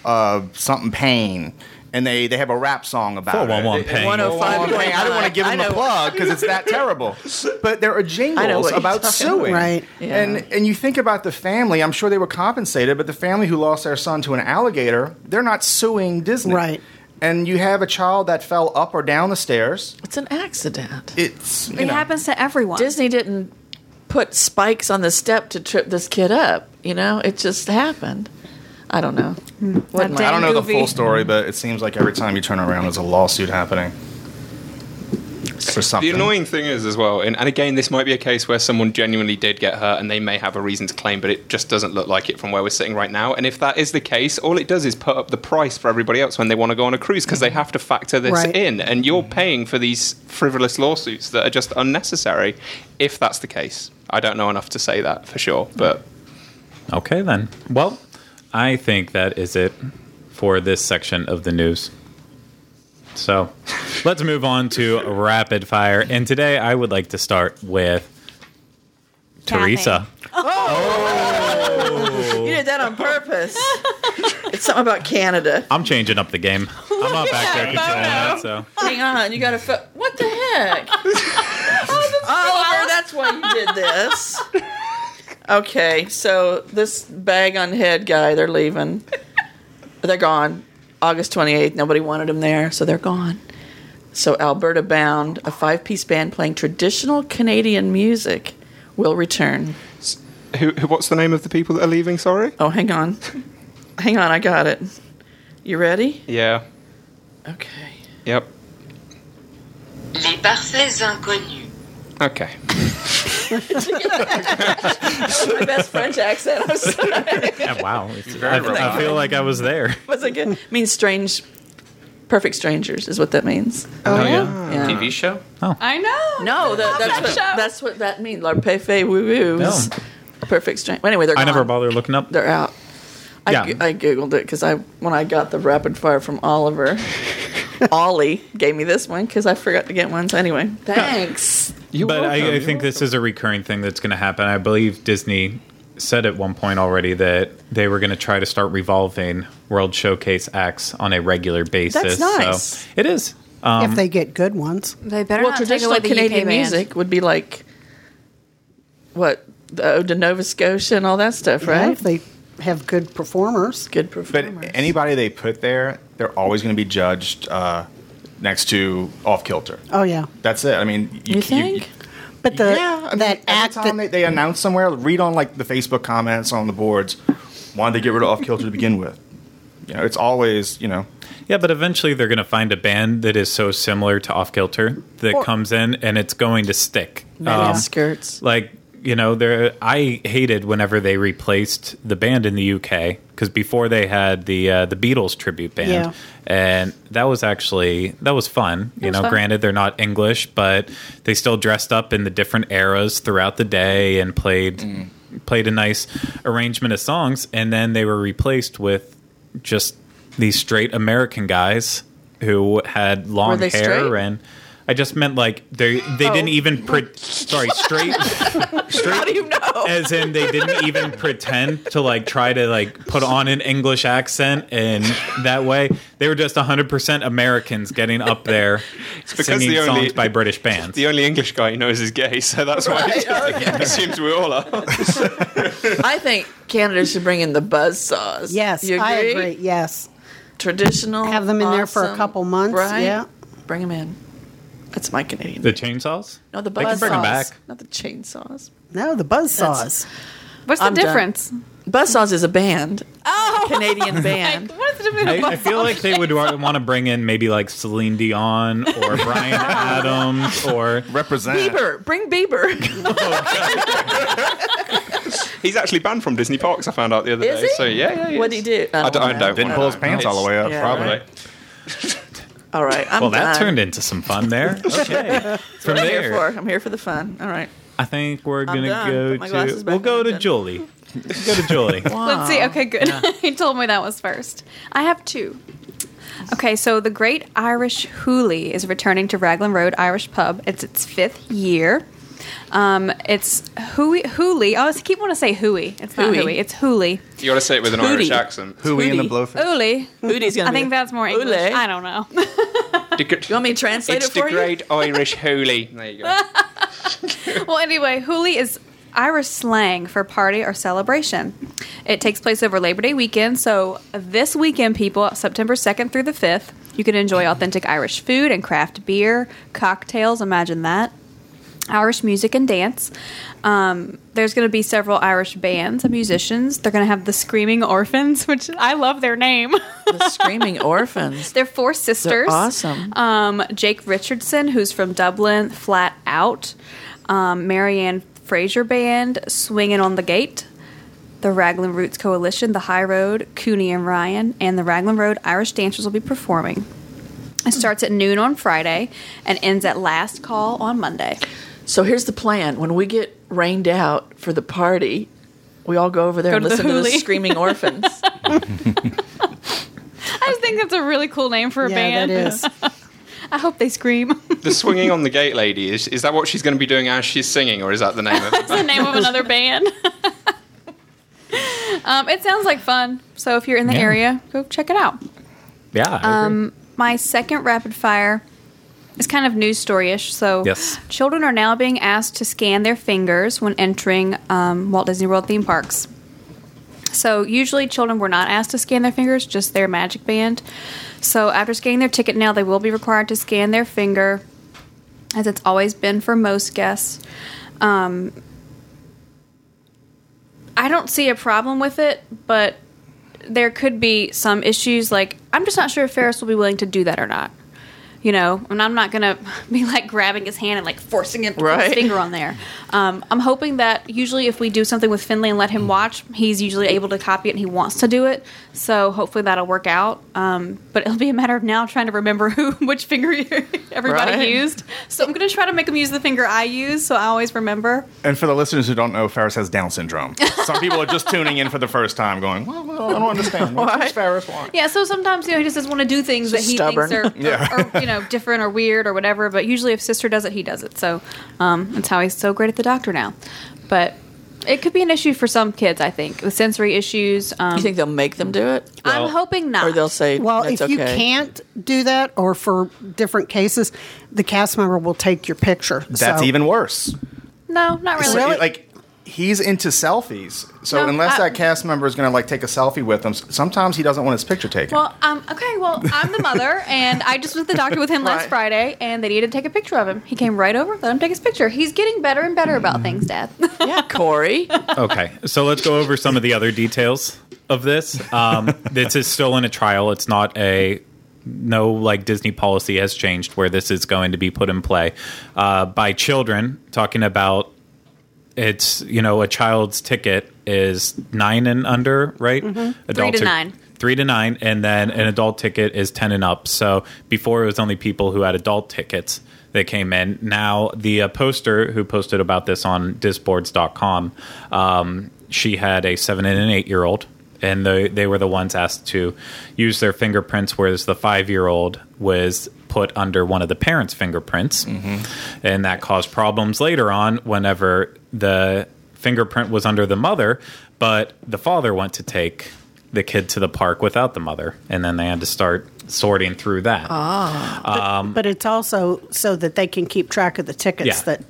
uh, something pain, and they they have a rap song about 411 it. pain. 105.9. Pain. I don't want to give them a know. plug because it's that terrible. But there are I know jingles what you're about talking suing. Right. Yeah. And and you think about the family. I'm sure they were compensated, but the family who lost their son to an alligator, they're not suing Disney, Right. And you have a child that fell up or down the stairs. It's an accident. It's you it know, happens to everyone. Disney didn't put spikes on the step to trip this kid up. You know, it just happened. I don't know. Hmm. What I don't know the full story, but it seems like every time you turn around, there's a lawsuit happening for something. The annoying thing is, as well, and, and again, this might be a case where someone genuinely did get hurt and they may have a reason to claim, but it just doesn't look like it from where we're sitting right now. And if that is the case, all it does is put up the price for everybody else when they want to go on a cruise because they have to factor this Right. in. And you're mm. paying for these frivolous lawsuits that are just unnecessary if that's the case. I don't know enough to say that for sure, but Okay, then. Well, I think that is it for this section of the news. So let's move on to rapid fire. And today I would like to start with Kathy. Teresa. Oh. You did that on purpose. <laughs> it's something about Canada. I'm changing up the game. I'm not back there <laughs> controlling that, so. Hang on, you got to. Fo- what the heck? <laughs> Oh, Oliver, that's why you did this. Okay, so this bag on head guy, they're leaving. <laughs> They're gone. August 28th, nobody wanted them there, so they're gone. So Alberta Bound, a five piece band playing traditional Canadian music, will return. who, who, what's the name of the people that are leaving? Sorry. Oh, hang on. Hang on, I got it. You ready? Yeah. Okay. Yep. Les parfaits inconnus. Okay. <laughs> My best French accent. I'm sorry. Yeah, wow. It's- I, I feel like I was there. <laughs> Was it good? means strange, perfect strangers is what that means. Oh, oh yeah. Yeah. TV show. Oh. I know. No, that, that's that what show. that's what that means. La Pefe Woo Woos. Perfect strange. Anyway, they're I never bother looking up. They're out. I, Yeah. go- I googled it because I when I got the rapid fire from Oliver, Ollie gave me this one because I forgot to get one. So anyway, thanks. but I, I think this is a recurring thing that's going to happen. I believe Disney said at one point already that they were going to try to start revolving World Showcase acts on a regular basis. That's nice. So it is. Um, if they get good ones. They better well, not take traditional away the Canadian UK band. music would be like what the Ode to Nova Scotia and all that stuff, Yeah, right? if they have good performers. Good performers. But anybody they put there, they're always going to be judged uh, next to off kilter. Oh yeah, That's it. I mean, you think? but the yeah, I mean, that every act time that they, they announce somewhere, read on like the Facebook comments on the boards. Why did they get rid of off kilter to begin with? You know, it's always you know. Yeah, but eventually they're going to find a band that is so similar to Off Kilter that Or- comes in and it's going to stick. Men Um, skirts. like you know, there. I hated whenever they replaced the band in the UK because before they had the uh, the Beatles tribute band, Yeah. and that was actually that was fun. You was know, fun. granted they're not English, but they still dressed up in the different eras throughout the day and played played a nice arrangement of songs, and then they were replaced with just these straight American guys who had long they hair straight? and. I just meant like they they Oh. didn't even pre- sorry straight straight <laughs> How do you know? as in they didn't even pretend to like try to like put on an English accent and that way they were just 100% Americans getting up there <laughs> singing the only- songs by British bands. The only English guy he knows is gay, so that's why he <laughs> assumes we all are. I think Canada should bring in the buzz saws. yes, you I agree. Yes, Traditional. Have them in there for a couple months, Right? yeah. Bring them in. That's my Canadian. The chainsaws? no, the They buzz can bring 'em saws, back. not the chainsaws. No, the buzz saws. What's the I'm done. difference? Buzzsaws is a band, oh, Canadian <laughs> band. What is the difference? I, I feel like they would want to bring in maybe like Celine Dion or Bryan <laughs> Adams or Represent. Bieber, bring Bieber. <laughs> He's actually banned from Disney parks. I found out the other Is day. he? So yeah, yeah. What'd is. he do? I I don't don't, I know. don't Didn't I pull his pants all the way up, Yeah, probably. right. All right, I'm well, that done. turned into some fun there. <laughs> Okay, from What I'm here there, for. I'm here for the fun. All right. I think we're gonna done. go Put my glasses to. back We'll go on, to done. Julie. Let's go to Julie. <laughs> Let's see. Okay, good. he <laughs> told me that was first. I have two. Okay, so the Great Irish Hoolie is returning to Raglan Road Irish Pub. It's its fifth year. Um, it's Hooey, Hoolie. Oh, I keep wanting to say Hooey. It's not Hooey. Hooey. It's Hoolie. You got to say it with an Hootie. Irish accent. Hooey and the Hootie. blowfish. Hoolie. Hootie's gonna I be think that's more English. Hoolie. I don't know. <laughs> <laughs> The gr- You want me to translate it's it the for you? It's the great Irish holy. There you go. <laughs> well, anyway, Hoolie is Irish slang for party or celebration. It takes place over Labor Day weekend. So this weekend, people, September 2nd through the 5th, you can enjoy authentic Irish food and craft beer, cocktails, imagine that. Irish music and dance. Um, there's going to be several Irish bands and musicians. They're going to have the Screaming Orphans, <laughs> which I love their name. The Screaming <laughs> Orphans. They're four sisters. awesome. Um, Jake Richardson, who's from Dublin, Flat Out. Um, Marianne Fraser Band, Swinging on the Gate. The Raglan Roots Coalition, The High Road, Cooney and Ryan, and the Raglan Road Irish Dancers will be performing. It starts at noon on Friday and ends at last call on Monday. So here's the plan. When we get rained out for the party, we all go over there Go and to the listen to the <laughs> Screaming Orphans. <laughs> I just think that's a really cool name for a Yeah, band. that is. <laughs> I hope they scream. The swinging on the gate lady is is that what she's going to be doing as she's singing, or is that the name of it? the name of another band. um, it sounds like fun. So if you're in the Yeah. area, go check it out. Yeah. I agree. Um, my second rapid fire is kind of news story-ish. So Yes. children are now being asked to scan their fingers when entering um, Walt Disney World theme parks. So usually children were not asked to scan their fingers, just their magic band. So after scanning their ticket now, they will be required to scan their finger, as it's always been for most guests. Um, I don't see a problem with it, but there could be some issues. Like I'm just not sure if Ferris will be willing to do that or not. You know, and I'm not gonna <laughs> be like grabbing his hand and like forcing him to put his finger on there. Um, I'm hoping that usually if we do something with Finley and let him watch, he's usually able to copy it and he wants to do it. So hopefully that'll work out. Um, but it'll be a matter of now trying to remember <laughs> who which finger <laughs> everybody Right. used. So I'm gonna try to make him use the finger I use, so I always remember. And for the listeners who don't know, Ferris has Down syndrome. Some people are just tuning in for the first time, going, "Well, well, I don't understand. What Why? does Ferris want?" Yeah, so sometimes you know he just doesn't want to do things that he stubborn. thinks are, Yeah. are, are, you know different or weird or whatever. But usually, if sister does it, he does it. So um, that's how he's so great at the doctor now. But it could be an issue for some kids, I think, with sensory issues. Um, you think they'll make them do it? I'm hoping not. Or they'll say, Well, That's if you can't do that, or for different cases, the cast member will take your picture. That's So- even worse. no, not really. So, Like he's into selfies, so No, unless I- that cast member is going to like take a selfie with him, sometimes he doesn't want his picture taken. Well, um, okay. Well, I'm the mother, <laughs> and I just was at the doctor with him last Right. Friday, and they needed to take a picture of him. He came right over, let him take his picture. He's getting better and better about things, Dad. <laughs> Yeah, Corey. <laughs> okay, so let's go over some of the other details of this. Um, this is still in a trial. It's not a no like Disney policy has changed where this is going to be put in play uh, by children. Talking about it's you know a child's ticket is nine and under, right? Three Adult to tic- nine. Three to nine, and then an adult ticket is ten and up. So before it was only people who had adult tickets that came in. Now the uh, poster who posted about this on disboards.com, um, she had a seven and an eight year old, and they they were the ones asked to use their fingerprints, whereas the five year old was put under one of the parents' fingerprints, and that caused problems later on whenever the fingerprint was under the mother, but the father went to take the kid to the park without the mother, and then they had to start sorting through that. Ah, but it's also so that they can keep track of the tickets Yeah. that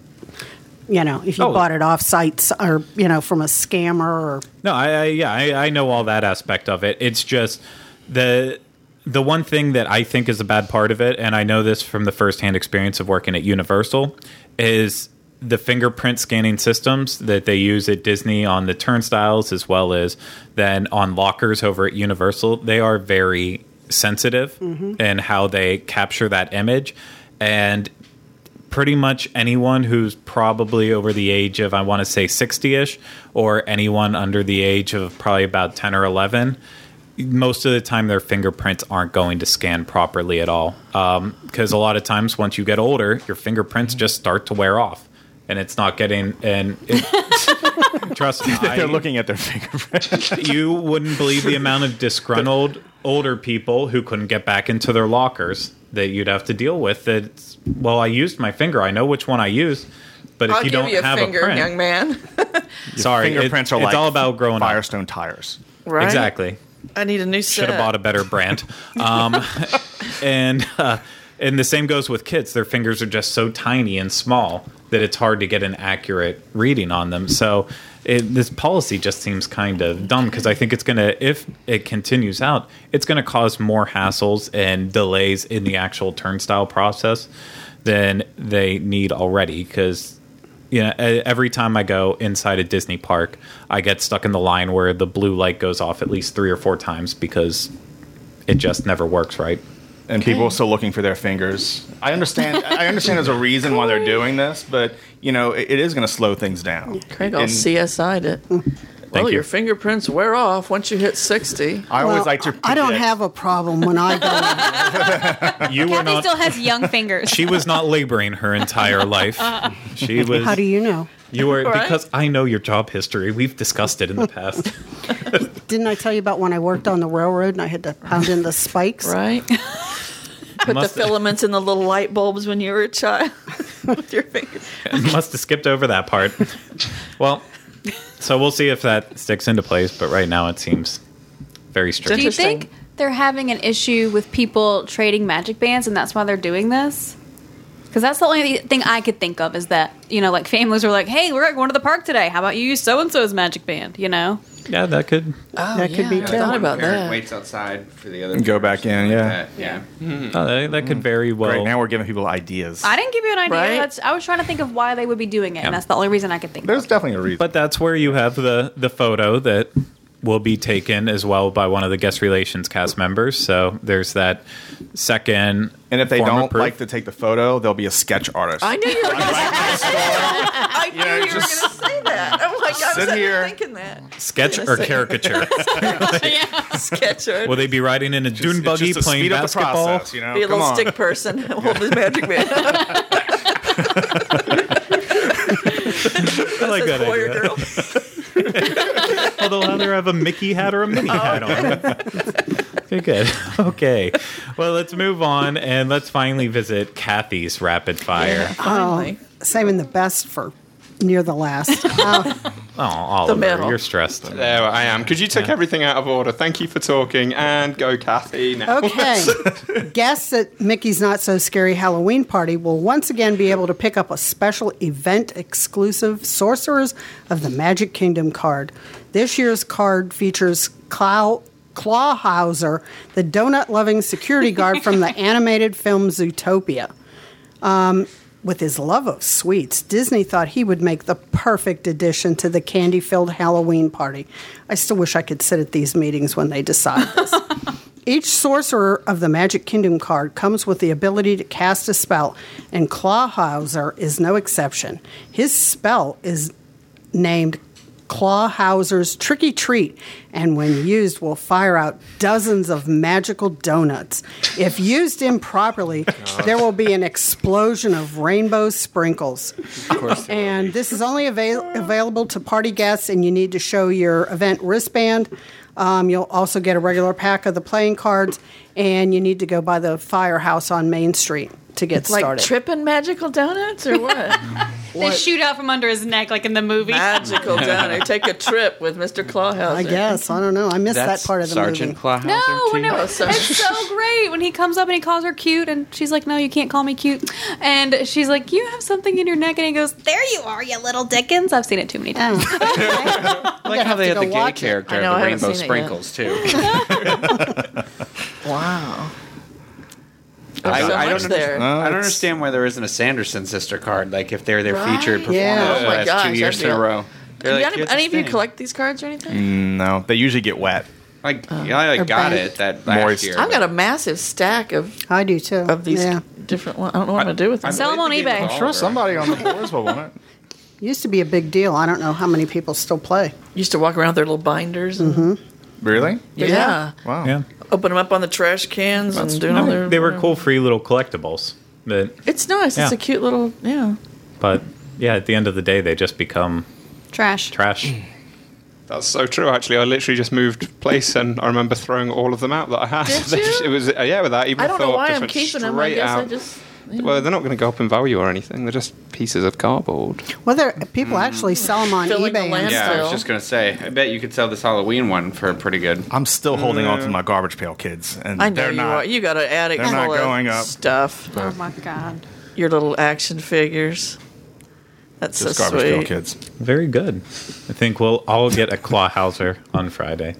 you know if you Oh. bought it off sites or you know from a scammer or No, I, I yeah, I, I know all that aspect of it. It's just the the one thing that I think is a bad part of it, and I know this from the firsthand experience of working at Universal, is the fingerprint scanning systems that they use at Disney on the turnstiles as well as then on lockers over at Universal. They are very sensitive mm-hmm. in how they capture that image. And pretty much anyone who's probably over the age of I want to say 60ish or anyone under the age of probably about 10 or 11 most of the time their fingerprints aren't going to scan properly at all um, because a lot of times once you get older your fingerprints mm-hmm. just start to wear off and it's not getting and it, <laughs> trust me <laughs> They're looking at their fingerprints <laughs> you wouldn't believe the amount of disgruntled older people who couldn't get back into their lockers that you'd have to deal with. That well, I used my finger. I know which one I used, but if I'll you give don't you a have finger, a print, young man. sorry, it- Fingerprints are it's like all about growing up. Firestone tires. Right? Exactly. I need a new set. Should have bought a better brand. Um, and uh, and the same goes with kids. Their fingers are just so tiny and small that it's hard to get an accurate reading on them. So it, this policy just seems kind of dumb because I think it's going to, if it continues out, it's going to cause more hassles and delays in the actual turnstile process than they need already. Because you know, every time I go inside a Disney park, I get stuck in the line where the blue light goes off at least three or four times because it just never works right. And people are still looking for their fingers. I understand. I understand there's a reason why they're doing this, but you know, it, it is going to slow things down. Craig all And CSI'd it. Well, you. your fingerprints wear off once you hit 60. I always like to. I don't have a problem when I go. <laughs> You were Kathy not. still has young <laughs> fingers. she was not laboring her entire life. <laughs> She was. How do you know? You were Right? because I know your job history. We've discussed it in the past. Didn't I tell you about when I worked on the railroad and I had to pound in the spikes? Right? Put Must- the filaments in the little light bulbs when you were a child with your fingers. Must have skipped over that part. Well, <laughs> so we'll see if that sticks into place. But right now, it seems very strict. Do you think they're having an issue with people trading magic bands and that's why they're doing this? Because that's the only thing I could think of is that, you know, like <laughs> families are like, hey, we're going to the park today. How about you use so and so's magic band? You know? Yeah, that could. Oh, That could be I too. thought about Parent that. waits outside for the other. Go back in, yeah. like that. yeah. Mm-hmm. Oh, that, that could very well. Right now, we're giving people ideas. I didn't give you an idea. Right. That's, I was trying to think of why they would be doing it, Yeah. and that's the only reason I could think There's of. definitely a reason. But that's where you have the the photo that will be taken as well by one of the guest relations cast members. So there's that second. and if they don't proof. like to take the photo, they'll be a sketch artist. I knew you were going <laughs> to I knew Yeah, you were going to say that. Oh my God, I was sitting here. thinking that. sketch or caricature, <laughs> <laughs> Sketch art. will they be riding in a dune buggy just playing speed up the basketball? process, you know? Be a Come little on. stick person. <laughs> Hold the magic band. I like that Says boy idea. girl. Well, they'll either have a Mickey hat or a Minnie oh, hat on. Okay, good. Okay. Well, let's move on and let's finally visit Kathy's rapid fire. Finally. Oh, saving the best for near the last. Uh, <laughs> <laughs> Oh, Oliver, middle. you're stressed. There I am. Because you took everything out of order. Thank you for talking. And go, Kathy. Now. okay. <laughs> Guests at Mickey's Not So Scary Halloween Party will once again be able to pick up a special event exclusive Sorcerers of the Magic Kingdom card. This year's card features Clow. Clawhauser, the donut loving security guard from the animated film Zootopia. With his love of sweets, Disney thought he would make the perfect addition to the candy filled Halloween party. I still wish I could sit at these meetings when they decide this. <laughs> Each sorcerer of the Magic Kingdom card comes with the ability to cast a spell, and Clawhauser is no exception. His spell is named Clawhauser's Tricky Treat, and when used, will fire out dozens of magical donuts. If used improperly, <laughs> there will be an explosion of rainbow sprinkles. Of course. And this is only avail- available to party guests, and you need to show your event wristband. Um, you'll also get a regular pack of the playing cards, and you need to go by the firehouse on Main Street to get Like started. tripping magical donuts or what? <laughs> They shoot out from under his neck, like in the movie. magical <laughs> donut. Take a trip with Mr. Clawhauser. I guess. I don't know. I missed That's that part of the movie. Sergeant movie. Clawhauser No, too. no, Oh, it's so <laughs> great. when he comes up and he calls her cute, and she's like, "No, you can't call me cute." And she's like, "You have something in your neck," and he goes, "There you are, you little Dickens." I've seen it too many oh. times. Oh. I like how they to had the gay watch it. character, I know, the rainbow seen it yet. sprinkles too. Wow. I, so I much don't there. understand, No, I don't it's- understand why there isn't a Sanderson sister card. Like if they're their Right? featured performer Yeah. for the Oh my last gosh, two years that'd in a be row. They're Do like, any, "Here's any this of you thing." collect these cards or anything? Mm, no, they usually get wet. Like, oh. yeah, I Or got bank. it that last Moist. year. I've got a massive stack of I do too. of these Yeah. different ones. I don't know what I'm gonna do with them. I Sell 'em played on eBay. I'm Sure, somebody on the <laughs> boards will want it. Used to be a big deal. I don't know how many people still play. Used to walk around with their little binders. And, mm-hmm. Really? yeah. Wow. Yeah. Open them up on the trash cans and doing all their. They were cool, free little collectibles. That, It's nice. It's a cute little. Yeah. but yeah, at the end of the day, they just become Trash. trash. <clears throat> That's so true. Actually, I literally just moved place, and I remember throwing all of them out that I had. Did <laughs> They just- you? it was uh, yeah, without even I don't know why just I'm keeping them. I straight guess I out. Just. Well, they're not going to go up in value or anything. They're just pieces of cardboard. Well, there people hmm. actually sell them on Filling eBay. and land- Yeah, I was just gonna say. I bet you could sell this Halloween one for pretty good. I'm still holding on to my garbage pail kids, and I know they're you not. are. You got an attic they're not full of going up. stuff. Oh my god. Your little action figures. That's just so garbage pail sweet. kids. Very good. I think we'll all get a Clawhauser on Friday.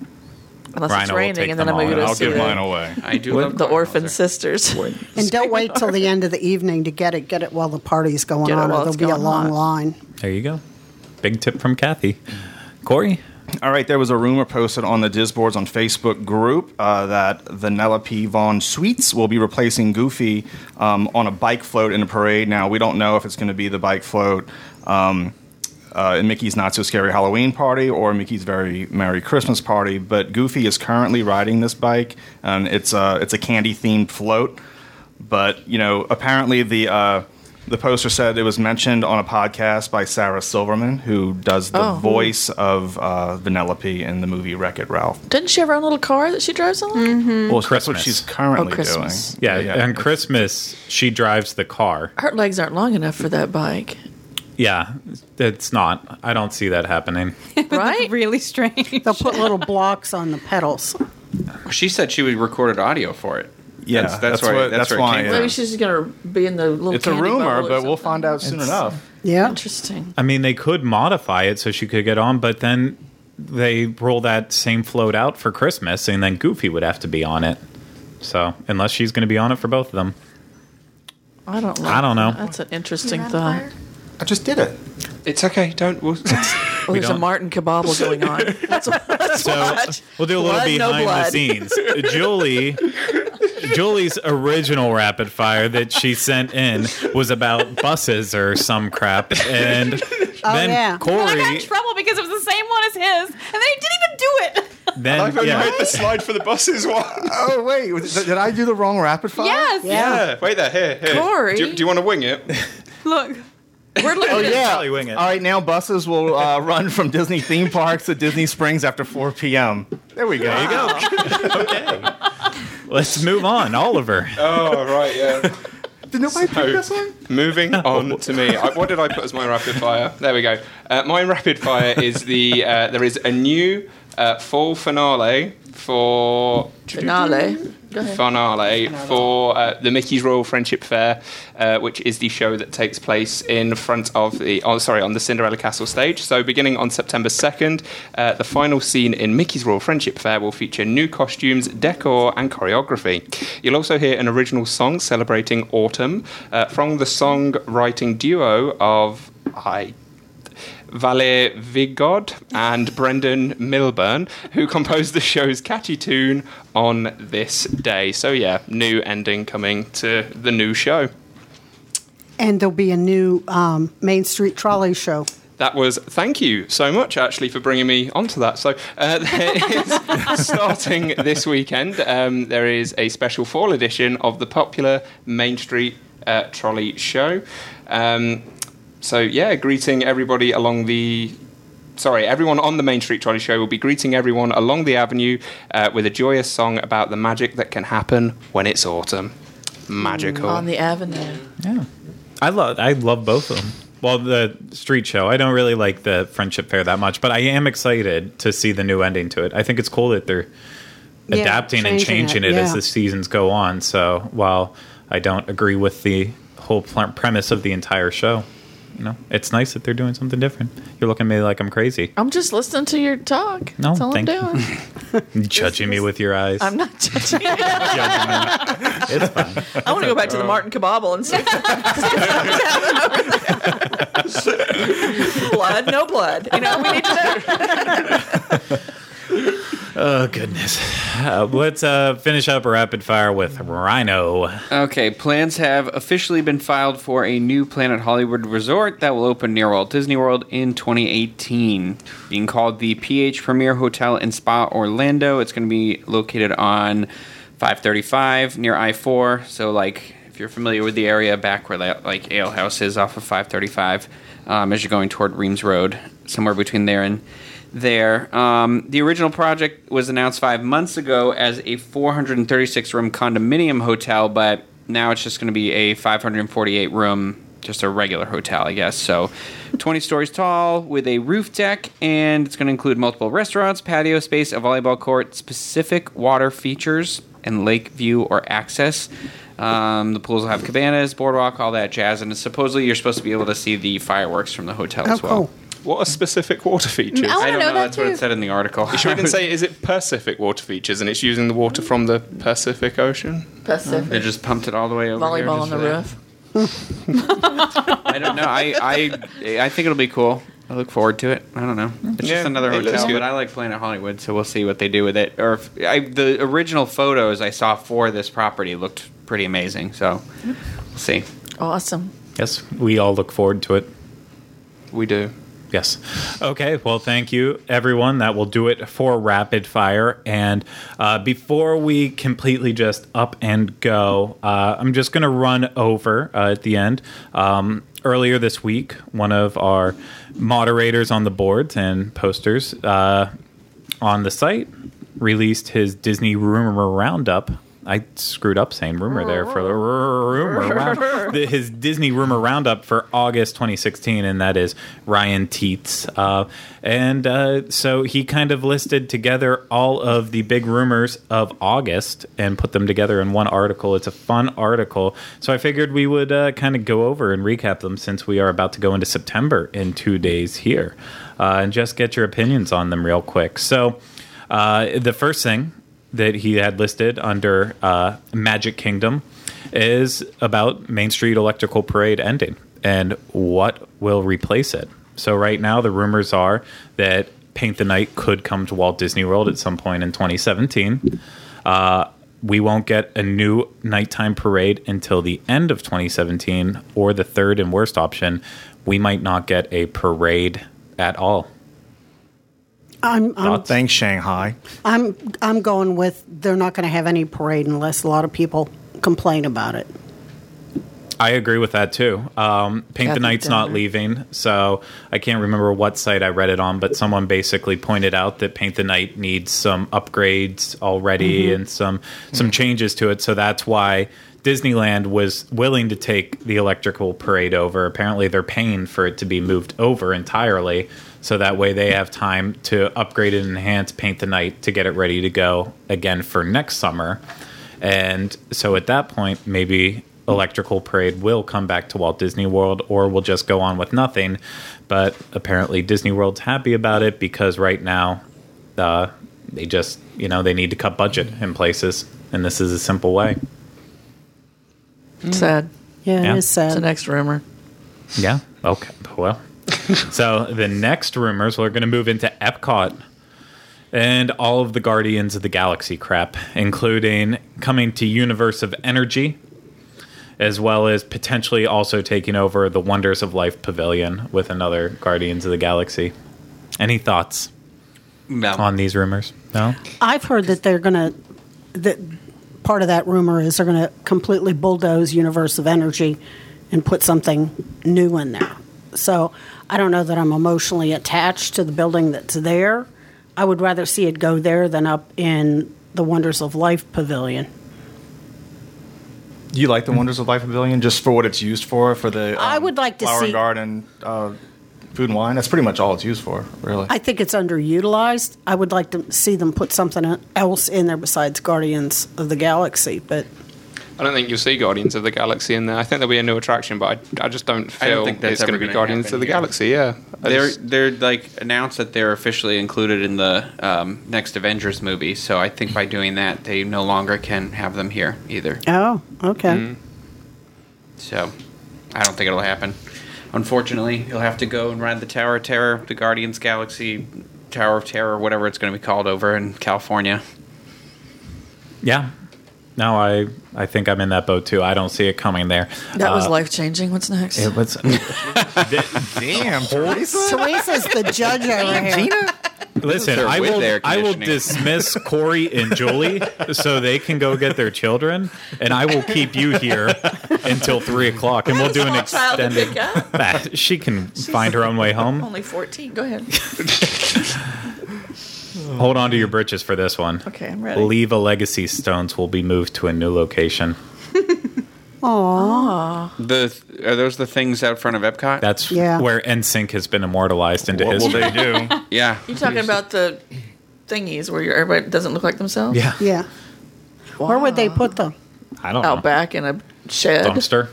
Unless Rhino it's raining, and then I'm going to and go I'll see give the, mine away. I do love the Clawhauser. orphan sisters. And don't <laughs> wait till the end of the evening to get it. Get it while the party's going Get it on, while there'll it's be a going long hot. line. There you go. Big tip from Kathy. Corey? All right, there was a rumor posted on the Disboards on Facebook group uh, that Vanellope Von Schweetz will be replacing Goofy um, on a bike float in a parade. Now, we don't know if it's going to be the bike float um, uh, in Mickey's Not So Scary Halloween Party or Mickey's Very Merry Christmas Party, but Goofy is currently riding this bike, and it's a, it's a candy themed float. But, you know, apparently the. Uh, the poster said it was mentioned on a podcast by Sarah Silverman, who does the Oh. voice of uh, Vanellope in the movie Wreck It Ralph. Didn't she have her own little car that she drives on? Mm-hmm. Well, that's what she's currently Oh, Christmas. doing. Yeah, on Christmas, she drives the car. Her legs aren't long enough for that bike, Yeah, it's not. I don't see that happening. <laughs> right? <laughs> Really strange. They'll put little blocks on the pedals. She said she would recorded audio for it. Yeah, that's, that's where, what- that's that's where why, it came yeah. from. Maybe she's going to be in the little. It's a rumor, bubble or but we'll find out soon enough. Yeah. Interesting. I mean, they could modify it so she could get on, but then they roll that same float out for Christmas, and then Goofy would have to be on it. So, unless she's going to be on it for both of them. I don't. know. I don't know. That's an interesting thought. I just did it. It's okay. Don't. We'll, Well, <laughs> oh, there's a don't- Martin Kabobble going on. That's <laughs> what, let's So watch. we'll do a little Blood, no behind the blood. scenes. <laughs> Julie, Julie's original rapid fire that she sent in was about buses or some crap, and oh, then yeah. I Corey, got in trouble because it was the same one as his, and then he didn't even do it. then I've only yeah, made the slide for the buses one. Oh wait, was- did I do the wrong rapid fire? yes. Yeah. Wait there. Here. Here. Corey. Do, you- do you want to wing it? Look. We're looking. Oh yeah. Probably wing it. All right, now buses will uh, run from Disney theme parks to Disney Springs after 4 p.m. There we go. There you go. <laughs> okay. Let's move on, Oliver. Oh right. Yeah. Did nobody pick So- this one? Moving <laughs> on to me. I, what did I put as my rapid fire? There we go. Uh, my rapid fire is the uh, there is a new uh, fall finale for finale. Go finale for uh, the Mickey's Royal Friendship Fair, uh, which is the show that takes place in front of the oh sorry on the Cinderella Castle stage. So beginning on September second, uh, the final scene in Mickey's Royal Friendship Fair will feature new costumes, decor, and choreography. You'll also hear an original song celebrating autumn uh, from the songwriting duo of I. Valerie Vigoda and <laughs> Brendan Milburn, who composed the show's catchy tune on this day. So, yeah, new ending coming to the new show. And there'll be a new um, Main Street Trolley show. That was thank you so much actually for bringing me onto that. So uh, <laughs> there is <laughs> starting this weekend. Um, there is a special fall edition of the popular Main Street uh, Trolley Show. Um, so yeah, greeting everybody along the. Sorry, everyone on the Main Street Trolley Show will be greeting everyone along the avenue uh, with a joyous song about the magic that can happen when it's autumn. Magical. on the avenue. Yeah, I love I love both of them. Well, the street show, I don't really like the friendship fair that much, but I am excited to see the new ending to it. I think it's cool that they're Yeah, adapting and changing changing it, it, as the seasons go on. So while I don't agree with the whole pl- premise of the entire show, you know, it's nice that they're doing something different. You're looking at me like I'm crazy, I'm just listening to your talk. No, That's all I'm thank you. doing. <laughs> judging me with your eyes. I'm not judging. <laughs> you. it's fine. I want to go back to the Martin Kabobble and see. <laughs> blood, no blood. You know, we need to know. Oh goodness. Uh, let's uh, finish up rapid fire with Rhino. Okay, plans have officially been filed for a new Planet Hollywood resort that will open near Walt Disney World in 2018. Being called the PH Premier Hotel and Spa Orlando. It's going to be located on 535 near I 4. So, like, if you're familiar with the area back where like Ale House is off of 535, um, as you're going toward Reams Road, somewhere between there and there. Um, the original project was announced five months ago as a 436 room condominium hotel, but now it's just going to be a 548 room, just a regular hotel, I guess. So 20 stories tall with a roof deck, and it's going to include multiple restaurants, patio space, a volleyball court, specific water features, and lake view or access. Um, the pools will have cabanas, boardwalk, all that jazz, and supposedly you're supposed to be able to see the fireworks from the hotel Oh, as well. cool. What are specific water features? I I wanna don't know know. that That's what too. it said in the article. You sure it didn't <laughs> say is it Pacific water features and it's using the water from the Pacific Ocean? They Pacific. just pumped it all the way over here Volleyball just on the for that. roof. <laughs> I don't know. I, I I think it'll be cool. I look forward to it. I don't know. It's Yeah, just another it looks hotel, good. but I like Planet Hollywood, so we'll see what they do with it. Or if, I, the original photos I saw for this property looked pretty amazing. So we'll see. Awesome. Yes, we all look forward to it. We do. Yes. Okay. Well, thank you, everyone. That will do it for rapid fire. And uh, before we completely just up and go, uh, I'm just going to run over uh, at the end. Um, earlier this week, one of our moderators on the boards and posters uh, on the site released his Disney rumor roundup. I screwed up saying rumor there for the rumor <laughs> round, the- his Disney rumor roundup for August 2016, and that is Ryan Teets. Uh, and uh, so he kind of listed together all of the big rumors of August and put them together in one article. It's a fun article, so I figured we would uh, kind of go over and recap them since we are about to go into September in two days here, uh, and just get your opinions on them real quick. So. Uh, the first thing that he had listed under uh, Magic Kingdom is about Main Street Electrical Parade ending and what will replace it. So, right now, the rumors are that Paint the Night could come to Walt Disney World at some point in 2017. Uh, we won't get a new nighttime parade until the end of 2017, or the third and worst option, we might not get a parade at all. I'm I'm, Thanks, Shanghai. I'm I'm going with they're not going to have any parade unless a lot of people complain about it. I agree with that too. Um, Paint the Night's not leaving, so I can't remember what site I read it on, but someone basically pointed out that Paint the Night needs some upgrades already and some some changes to it. So that's why Disneyland was willing to take the electrical parade over. Apparently, they're paying for it to be moved over entirely, so that way they have time to upgrade and enhance Paint the Night to get it ready to go again for next summer. And so at that point, maybe Electrical Parade will come back to Walt Disney World or we'll just go on with nothing. But apparently, Disney World's happy about it because right now, uh, they just, you know, they need to cut budget in places. And this is a simple way. Sad. Yeah, Yeah. it is It's the next rumor. Yeah. Okay. Well, <laughs> so the next rumors, we're going to move into Epcot and all of the Guardians of the Galaxy crap, including coming to Universe of Energy, as well as potentially also taking over the Wonders of Life Pavilion with another Guardians of the Galaxy. Any thoughts No. on these rumors? No. I've heard that they're going to that part of that rumor is they're going to completely bulldoze Universe of Energy and put something new in there. So I don't know that I'm emotionally attached to the building that's there. I would rather see it go there than up in the Wonders of Life Pavilion. Do you like the Wonders of Life Pavilion just for what it's used for? For the um, I would like to flower see- garden uh, food and wine. That's pretty much all it's used for, really. I think it's underutilized. I would like to see them put something else in there besides Guardians of the Galaxy. But I don't think you'll see Guardians of the Galaxy in there. I think there'll be a new attraction, but I, I just don't feel I don't think that's it's going to be gonna Guardians happen of the here. Galaxy. Yeah, I They're just- they're like announced that they're officially included in the um, next Avengers movie. So I think by doing that, they no longer can have them here either. oh, okay. Mm-hmm. So I don't think it'll happen. Unfortunately, you'll have to go and ride the Tower of Terror, the Guardians Galaxy Tower of Terror, whatever it's going to be called over in California. Yeah. No, I I think I'm in that boat too. I don't see it coming there. That was Uh, life changing. What's next? It was. <laughs> Damn, Teresa. Teresa's the judge over here. Listen, her I with will. air I will conditioning. dismiss Corey and Julie <laughs> so they can go get their children, and I will keep you here until three o'clock, and we'll do an Small child to extended. pick up. She can find her own way home. Only 14. Go ahead. <laughs> Hold on to your britches for this one. Okay, I'm ready. Leave a legacy stones will be moved to a new location. <laughs> Ah. The are those the things out front of Epcot? That's Yeah. where NSYNC has been immortalized into What will history. they do? <laughs> yeah. You talking about the thingies where your everybody doesn't look like themselves? Yeah, Yeah. Where would they put them? I don't know. Out back in a shed. Dumpster.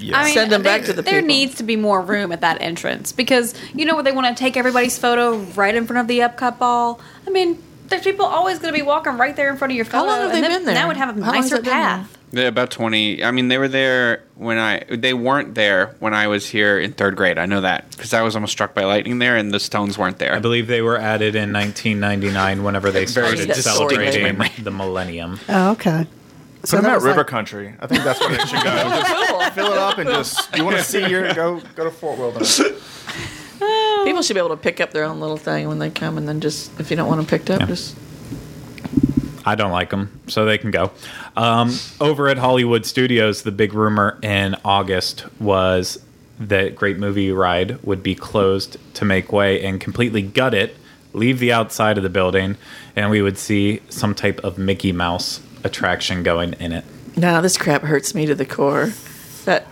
I mean, Send them back to the There people. needs to be more room at that entrance because you know what they want to take everybody's photo right in front of the Epcot ball. I mean, there's people always going to be walking right there in front of your photo. How long have they been there? That would have a How nicer it been there? path. They're about twenty. I mean, they were there when I. They weren't there when I was here in third grade. I know that because I was almost struck by lightning there, and the stones weren't there. I believe they were added in 1999 whenever they started celebrating the millennium. Oh, okay. Put them at River like- Country. I think that's where they should go. <laughs> Just fill it up and just. You want to see your go go to Fort Wilderness. <laughs> People should be able to pick up their own little thing when they come, and then just if you don't want them picked up, Yeah. just I don't like them, so they can go. Um, over at Hollywood Studios, the big rumor in August was that Great Movie Ride would be closed to make way and completely gut it, leave the outside of the building, and we would see some type of Mickey Mouse attraction going in it. no, this crap hurts me to the core. That,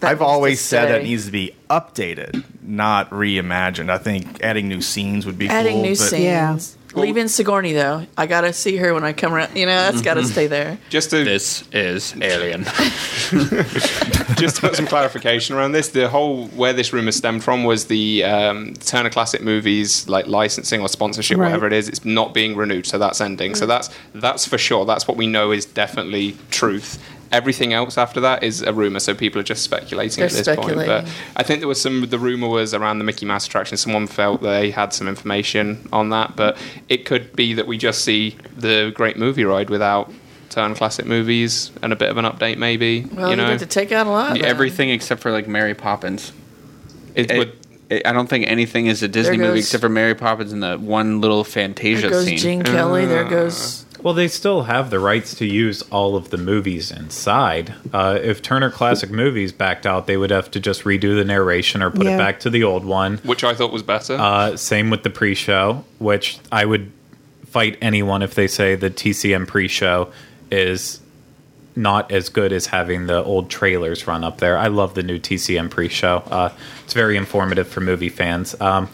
that I've always said that stay. needs to be updated, not reimagined. I think adding new scenes would be adding cool, new but- scenes. Yeah. Leaving Sigourney though, I gotta see her when I come around. You know, that's got to stay there. <laughs> just to this is Alien. <laughs> just to put some clarification around this, the whole where this rumor stemmed from was the um, Turner Classic Movies like licensing or sponsorship, Right. whatever it is. It's not being renewed, so that's ending. So that's that's for sure. That's what we know is definitely truth. Everything else after that is a rumor, so people are just speculating at They're this point. speculating. But I think there was some. The rumor was around the Mickey Mouse attraction. Someone felt they had some information on that, but it could be that we just see the Great Movie Ride without Turner Classic Movies and a bit of an update, maybe. Well, you you know, to take out a lot. of that. Everything except for like Mary Poppins. it It- would. it- I don't think anything is a Disney There movie except for Mary Poppins and the one little Fantasia scene. There goes scene. Gene Kelly. There uh. goes. Well, they still have the rights to use all of the movies inside. Uh, if Turner Classic Movies backed out, they would have to just redo the narration or put Yeah. it back to the old one. which I thought was better. Uh, same with the pre-show, which I would fight anyone if they say the TCM pre-show is not as good as having the old trailers run up there. I love the new TCM pre-show. Uh, it's very informative for movie fans. Um,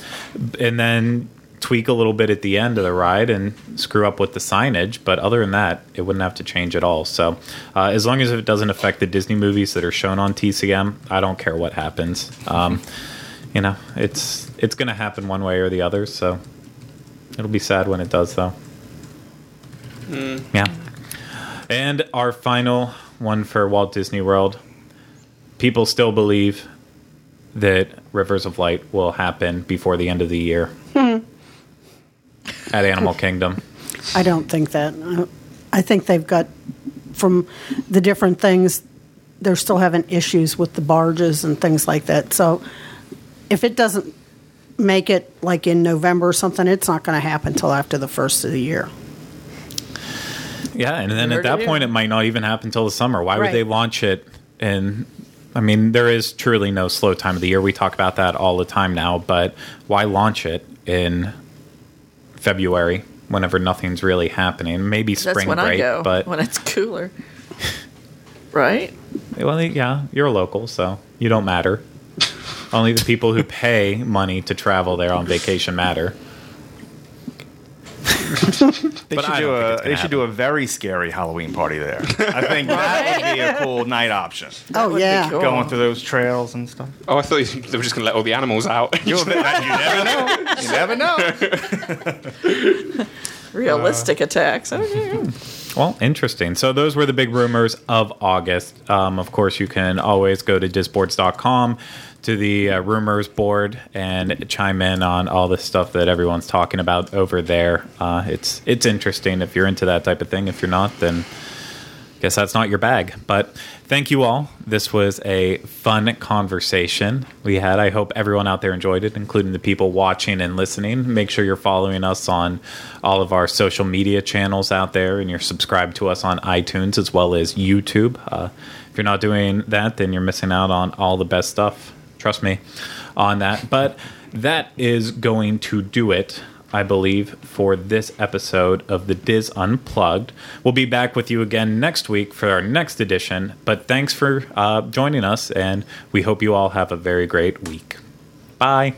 and then tweak a little bit at the end of the ride and screw up with the signage, but other than that, it wouldn't have to change at all. So, uh, as long as it doesn't affect the Disney movies that are shown on TCM, I don't care what happens. Um, you know, it's it's going to happen one way or the other. So it'll be sad when it does, though. Yeah. And our final one for Walt Disney World. People still believe that Rivers of Light will happen before the end of the year at Animal Kingdom. I don't think that. I- I think they've got, from the different things, they're still having issues with the barges and things like that. So if it doesn't make it like in November or something, it's not going to happen until after the first of the year. Yeah, and then at that it point, it might not even happen until the summer. Why would Right. they launch it? And I mean, there is truly no slow time of the year. We talk about that all the time now, but why launch it in February whenever nothing's really happening? Maybe spring That's when I break, go. but when it's cooler. right? well, yeah, you're a local, so you don't matter. Only the people who pay money to travel there on vacation matter. They But should I do a they gonna should do a very scary Halloween party there. I think that would be a cool night option. Oh yeah. cool. Going through those trails and stuff. Oh, I thought you- they were just going to let all the animals out. <laughs> You'll, never know. You never know. <laughs> Realistic attacks. Okay. <laughs> Well, interesting. So those were the big rumors of August. Um, of course, you can always go to disboards.com to the uh, rumors board and chime in on all the stuff that everyone's talking about over there. Uh, it's it's interesting if you're into that type of thing. If you're not, then guess that's not your bag. But thank you all. This was a fun conversation we had. I hope everyone out there enjoyed it, including the people watching and listening. Make sure you're following us on all of our social media channels out there and you're subscribed to us on iTunes as well as YouTube. Uh, if you're not doing that, then you're missing out on all the best stuff. Trust me on that. But that is going to do it. I believe, for this episode of the Dis Unplugged. We'll be back with you again next week for our next edition. But thanks for uh, joining us, and we hope you all have a very great week. Bye.